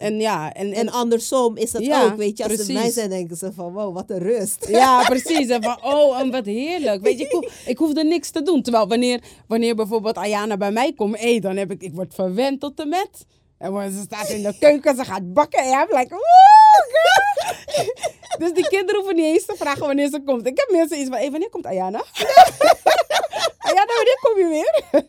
En ja, en, en andersom is dat Ja, ook, weet je. Als ze mij denken ze van, wow, wat een rust. ja, precies. En van, oh, en wat heerlijk. Weet je, ik, hoef, ik hoefde niks te doen. Terwijl wanneer, wanneer bijvoorbeeld Ayana bij mij komt, hé, dan heb ik, ik word verwend tot en met. En ze staat in de keuken, ze gaat bakken. En I'm like, girl. Dus die kinderen hoeven niet eens te vragen wanneer ze komt. Ik heb mensen iets van, hé, wanneer komt Ayana? Ayana, wanneer kom je weer?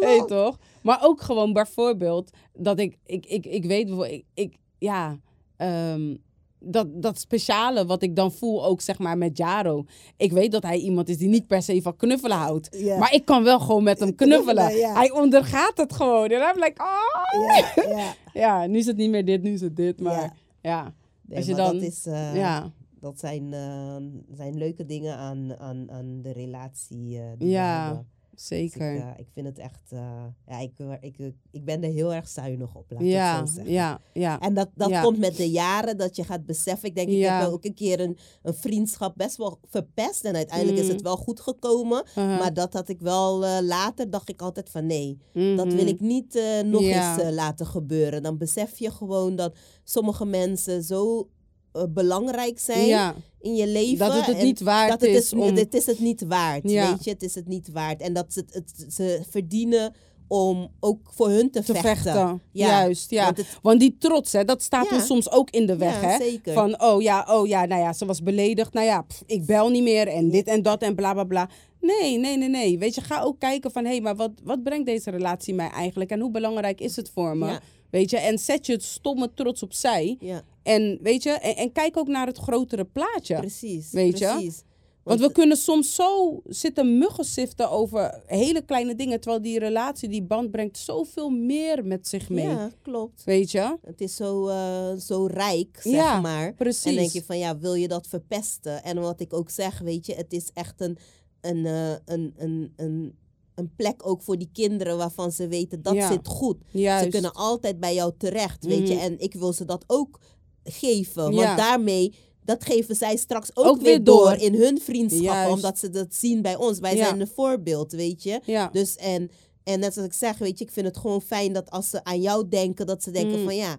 Hey, toch? Maar ook gewoon bijvoorbeeld dat ik, ik, ik, ik weet bijvoorbeeld, ik, ik ja, ehm, dat, dat speciale wat ik dan voel ook zeg maar met Jaro. Ik weet dat hij iemand is die niet per se van knuffelen houdt. Ja. Maar ik kan wel gewoon met hem knuffelen. Knuffelen, ja. Hij ondergaat het gewoon. En I'm like, oh. Ja, ja. Ja, nu is het niet meer dit, nu is het dit. Maar Ja. ja, Nee, Als je dan- dat, is, eh, ja, dat zijn, eh, zijn leuke dingen aan, aan, aan de relatie eh, die we ja, Dus zeker. ik, eh, ik vind het echt... eh, ja, ik, ik, ik, ik ben er heel erg zuinig op, laat ik ja, het zo zeggen. ja, ja. En dat, dat Ja. komt met de jaren dat je gaat beseffen. Ik denk, ik Ja. heb ook een keer een, een vriendschap best wel verpest. En uiteindelijk is Mm. het wel goed gekomen. Uh-huh. Maar dat had ik wel eh, later, dacht ik altijd van nee. Dat wil ik niet eh, nog eens eh, laten gebeuren. Dan besef je gewoon dat sommige mensen zo eh, belangrijk zijn Ja, in je leven. dat het het niet waard dat het is om... het is het niet waard. Ja. Weet je, het is het niet waard. En dat ze, het, ze verdienen om ook voor hun te, te vechten. Ja. Juist, ja. Want die trots, hè, dat staat Ja. ons soms ook in de weg, ja, hè. zeker. Van, oh ja, oh ja, nou ja, ze was beledigd. Nou ja, pff, ik bel niet meer en dit en dat en bla bla bla. Nee, nee, nee, nee. Weet je, ga ook kijken van, hé, hey, maar wat, wat brengt deze relatie mij eigenlijk? En hoe belangrijk is het voor me? Weet je, en zet je het stomme trots opzij. ja, En weet je, en, en kijk ook naar het grotere plaatje. precies. Weet je? precies. Want we kunnen soms zo zitten muggen siften over hele kleine dingen. Terwijl die relatie, die band brengt zoveel meer met zich mee. Ja, klopt. Weet je? Het is zo, eh, zo rijk, zeg Ja, maar. Precies. En denk je van, ja, wil je dat verpesten? En wat ik ook zeg, weet je, het is echt een, een, eh, een, een, een, een plek ook voor die kinderen waarvan ze weten dat Ja. zit goed. Juist. Ze kunnen altijd bij jou terecht, weet je. Mhm. En ik wil ze dat ook geven. Want daarmee, dat geven zij straks ook, Ook weer weer door door. in hun vriendschappen. Juist. Omdat ze dat zien bij ons. Wij Ja. zijn een voorbeeld, weet je. Ja. Dus en, en net zoals ik zeg, weet je, ik vind het gewoon fijn dat als ze aan jou denken, dat ze denken Mm. van ja.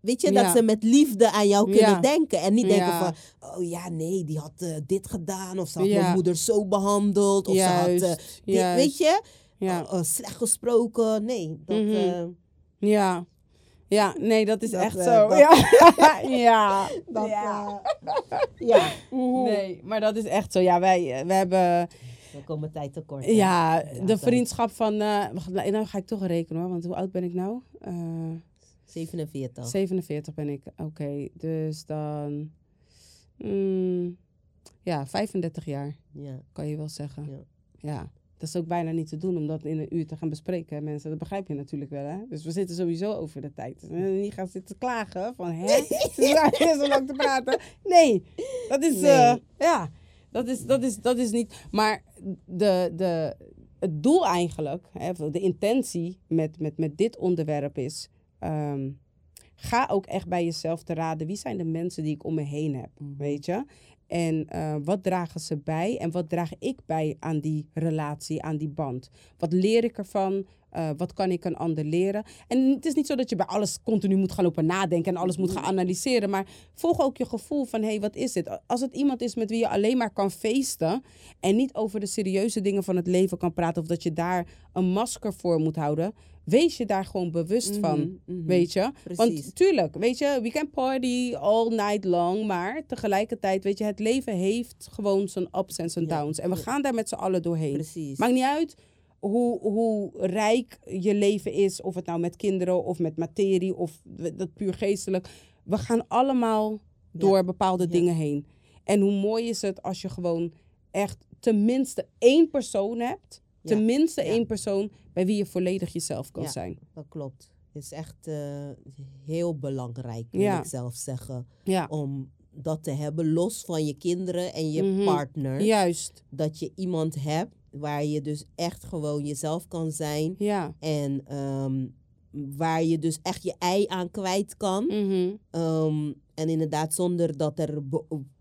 Weet je, Ja. dat ze met liefde aan jou kunnen denken. En niet denken van, oh ja, nee, die had eh, dit gedaan. Of ze had mijn moeder zo behandeld. Of ze had, eh, dit, weet je, oh, slecht gesproken. Nee, dat... Mhm. eh, Ja. Ja, nee, dat is Dat, echt eh, zo. dat- Ja. ja. dat ja. eh, ja. Mhm. Nee, maar dat is echt zo. Ja, wij, eh, we hebben... we komen tijd tekort. Ja, Ja, de vriendschap van... eh wacht, nou ga ik toch rekenen hoor, want hoe oud ben ik nou? Eh 47. 47 ben ik. Oké, dus dan... mm, ja, 35 jaar Ja, kan je wel zeggen. Ja. Ja. Dat is ook bijna niet te doen om dat in een uur te gaan bespreken, mensen. Dat begrijp je natuurlijk wel, hè? Dus we zitten sowieso over de tijd. Dus we moeten niet gaan zitten klagen van, hè? Ze zijn zo lang te praten. Nee, dat is... Nee. eh, ja, dat is, dat, is, dat is niet... Maar de, de, het doel eigenlijk, hè, de intentie met, met, met dit onderwerp is... ehm, ga ook echt bij jezelf te raden. Wie zijn de mensen die ik om me heen heb? Mhm. Weet je? En eh, wat dragen ze bij en wat draag ik bij aan die relatie, aan die band? Wat leer ik ervan? Eh, wat kan ik een ander leren? En het is niet zo dat je bij alles continu moet gaan lopen nadenken en alles moet gaan analyseren. Maar volg ook je gevoel van, hé, hey, wat is dit? Als het iemand is met wie je alleen maar kan feesten en niet over de serieuze dingen van het leven kan praten... of dat je daar een masker voor moet houden, wees je daar gewoon bewust van. Mhm, mhm. Weet je? Precies. Want tuurlijk, weet je, we can party all night long. Maar tegelijkertijd, weet je, het leven heeft gewoon zijn ups en zijn Ja, downs. En we gaan daar met z'n allen doorheen. Precies. Maakt niet uit hoe, hoe rijk je leven is. Of het nou met kinderen of met materie of dat puur geestelijk. We gaan allemaal door bepaalde Ja. dingen heen. En hoe mooi is het als je gewoon echt tenminste één persoon hebt. Ja, Tenminste één persoon bij wie je volledig jezelf kan zijn. Dat klopt. Het is echt eh, heel belangrijk, wil ik zelf zeggen. Om dat te hebben, los van je kinderen en je Mhm. partner. juist. Dat je iemand hebt waar je dus echt gewoon jezelf kan zijn. Ja. En ehm, waar je dus echt je ei aan kwijt kan. Mhm. Ehm, en inderdaad, zonder dat er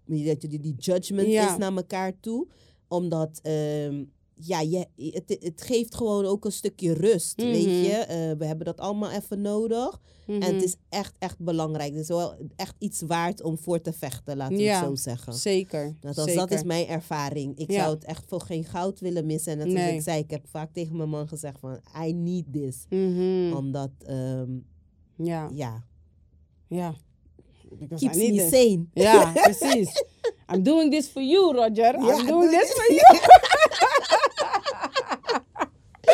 dat je die judgment Ja. is naar elkaar toe. Omdat ehm, ja, je, het, het geeft gewoon ook een stukje rust. Mhm. Weet je, Eh, we hebben dat allemaal even nodig. En Mhm. het is echt, echt belangrijk. Het is wel echt iets waard om voor te vechten, laten we Ja, het zo zeggen. Zeker. Dat, dat zeker. is mijn ervaring. Ik Ja. zou het echt voor geen goud willen missen. En Nee. ik zei, ik heb vaak tegen mijn man gezegd van... I need this. Mhm. Omdat, ehm, Ja, ja, ja. Because keeps I need me sane. Ja, precies. I'm doing this for you, Roger. Ja, I'm doing this for you.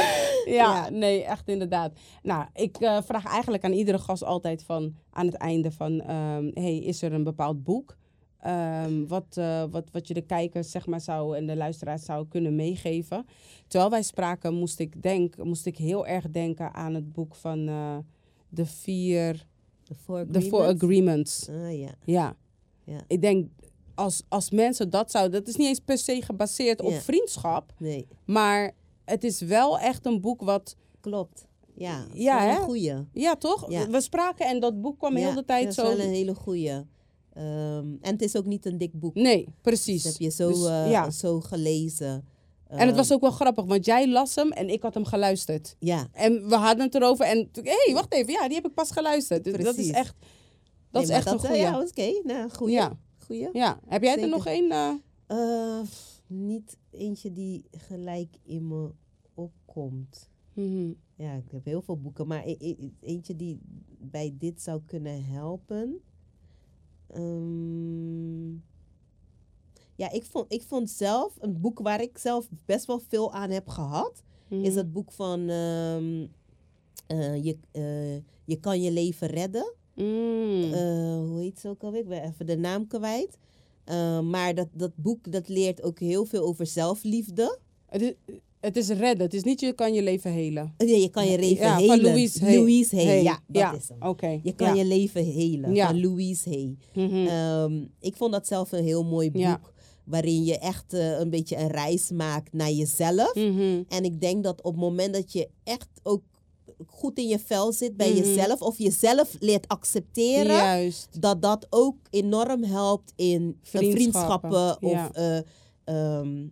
ja, nee, echt inderdaad. Nou, ik eh, vraag eigenlijk aan iedere gast altijd van... aan het einde van... ehm, hey, is er een bepaald boek... ehm, wat, eh, wat, wat je de kijkers zeg maar, zou, en de luisteraars zou kunnen meegeven. Terwijl wij spraken, moest ik, denk, moest ik heel erg denken aan het boek van eh, de vier... The Four De Four Agreements. Agreements. Ah, ja. Ja. Ik denk, als, als mensen dat zouden... Dat is niet eens per se gebaseerd op vriendschap. Nee, Maar het is wel echt een boek wat... klopt. Ja, dat Ja, hè? een goeie. Ja, toch? Ja. We spraken en dat boek kwam ja, heel de tijd dat zo... is wel een hele goeie. Ehm, en het is ook niet een dik boek. Nee, Dus precies. heb je zo, Dus, eh, ja. zo gelezen. En het was Ehm, ook wel grappig, want jij las hem en ik had hem geluisterd. Ja, En we hadden het erover en... Hé, hey, wacht even. Ja, die heb ik pas geluisterd. Dus dat is Precies. echt... Dat Nee, is echt een eh, goeie. Ja, oké. Nou, goeie. Ja. goeie. Ja. Heb jij er nog één? eh? Niet eentje die gelijk in me opkomt. Mhm. Ja, ik heb heel veel boeken, maar e- e- eentje die bij dit zou kunnen helpen. Ehm, ja, ik vond, ik vond zelf een boek waar ik zelf best wel veel aan heb gehad. Is Mhm. het boek van ehm, eh, je, eh, je kan je leven redden. Mm. Eh, hoe heet ze ook alweer? Ik ben even de naam kwijt. Eh, maar dat, dat boek dat leert ook heel veel over zelfliefde. Het, is, het is redden. Het is niet je kan je leven helen. Nee, je kan je leven Ja, van helen. Louise Hay. Louise Hay, Hay. ja, dat Ja, is hem. Je kan ja. je leven helen, van Louise Hay. Ik vond dat zelf een heel mooi boek. Waarin je echt eh, een beetje een reis maakt naar jezelf. Mhm. En ik denk dat op het moment dat je echt ook goed in je vel zit bij Mhm. jezelf. Of jezelf leert accepteren. Juist. Dat dat ook enorm helpt in eh, Vriendschappen, ja. of eh, ehm,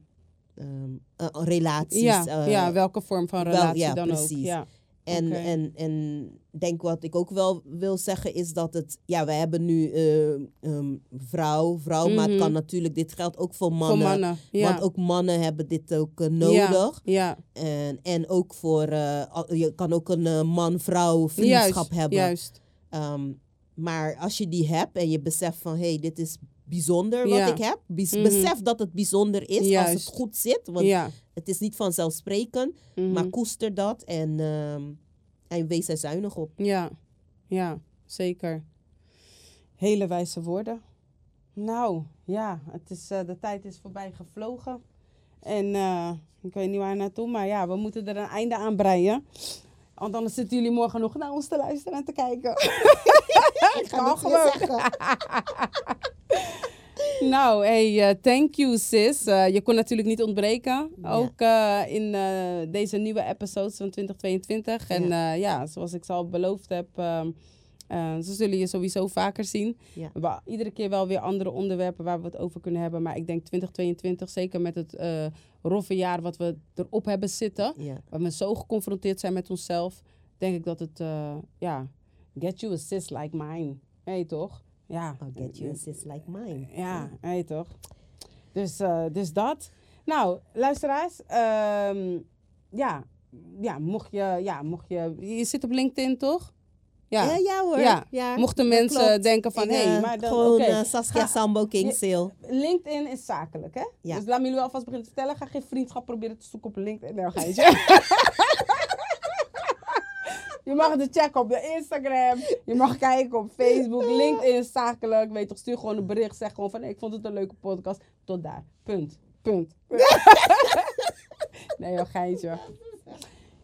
ehm, eh, relaties. Ja, ja, welke vorm van wel- relatie ja, dan precies. ook. Ja. En, en, en denk wat ik ook wel wil zeggen is dat het, ja, we hebben nu ehm, vrouw, vrouw, maar het Mhm. kan natuurlijk, dit geldt ook voor Voor mannen. Ja. Want ook mannen hebben dit ook eh, nodig. Ja, En, en ook voor, eh, je kan ook een man-vrouw vriendschap juist, hebben. Juist. Ehm, maar als je die hebt en je beseft van, hé, hey, dit is bijzonder wat Ja. ik heb. Mhm. Besef dat het bijzonder is als het goed zit. Want Ja, Het is niet vanzelfsprekend, Mhm. maar koester dat en, ehm, en wees er zuinig op. Ja, ja, zeker. Hele wijze woorden. Nou, ja, het is, eh, de tijd is voorbij gevlogen. En eh, ik weet niet waar naartoe, maar ja, we moeten er een einde aan breien. Want anders zitten jullie morgen nog naar ons te luisteren en te kijken. Ik ga meer gewoon. Nou, hey, eh, thank you sis. Eh, je kon natuurlijk niet ontbreken. Ja. Ook eh, in deze nieuwe episodes van 2022. En ja, ja zoals ik ze al beloofd heb, ehm eh, ze zullen je sowieso vaker zien. Ja. We hebben iedere keer wel weer andere onderwerpen waar we het over kunnen hebben. Maar ik denk 2022, zeker met het roffe jaar wat we erop hebben zitten. Waar we zo geconfronteerd zijn met onszelf. Denk ik dat het, ja, get you a sis like mine. Hé, toch? Ja. I'll get you a sis like mine. Ja, hé, toch? Dus, eh, dus dat. Nou, luisteraars. ehm, ja, ja, mocht je, ja, mocht je... Je zit op LinkedIn, toch? Ja, Ja. ja, hoor. Ja. Ja, Mochten mensen klopt. denken van, hé, eh, maar dan... Gewoon oké. eh, Saskia Sambo King Sale. LinkedIn is zakelijk, hè? Ja. Dus laat me jullie alvast beginnen te vertellen. Ga geen vriendschap proberen te zoeken op LinkedIn. Nee, ga je. je mag het checken op de Instagram. Je mag kijken op Facebook. LinkedIn zakelijk. Weet toch, stuur gewoon een bericht. Zeg gewoon van, ik vond het een leuke podcast. Tot daar. Punt. Punt. nee, joh, geintje.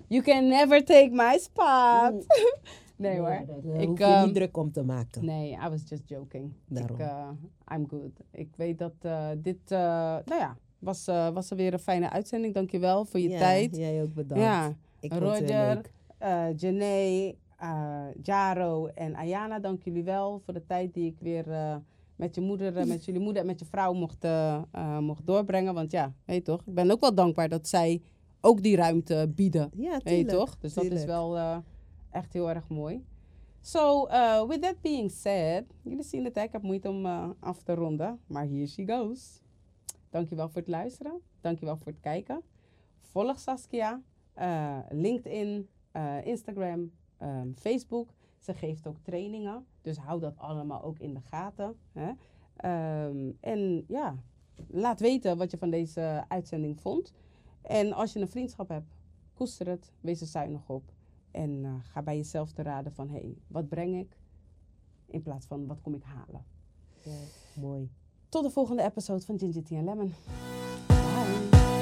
You can never take my spot. nee hoor. Daar Ik, hoef je ehm, niet druk om te maken. Nee, I was just joking. Daarom. Ik, eh, I'm good. Ik weet dat eh, dit, eh, nou ja, was, eh, was er weer een fijne uitzending. Dankjewel voor je ja, tijd. Jij ook bedankt. Ja, Ik Roger, eh, Jaro en Ayana, dank jullie wel voor de tijd die ik weer eh, met je moeder, met jullie moeder en met je vrouw mocht, mocht doorbrengen. Want ja, weet toch, ik ben ook wel dankbaar dat zij ook die ruimte bieden. Ja, tuurlijk. toch? Dus dat is wel echt heel erg mooi. So, uh, with that being said, jullie zien het, hè? ik heb moeite om af te ronden, maar here she goes. Dankjewel voor het luisteren, dankjewel voor het kijken. Volg Saskia, LinkedIn, eh, Instagram, ehm, Facebook. Ze geeft ook trainingen, dus hou dat allemaal ook in de gaten. Hè? Ehm, en ja, laat weten wat je van deze uitzending vond. En als je een vriendschap hebt, koester het, wees er zuinig op. En eh, ga bij jezelf te raden van, hé, hey, wat breng ik? In plaats van, wat kom ik halen? Ja, mooi. Tot de volgende episode van Ginger Tea and Lemon. Bye.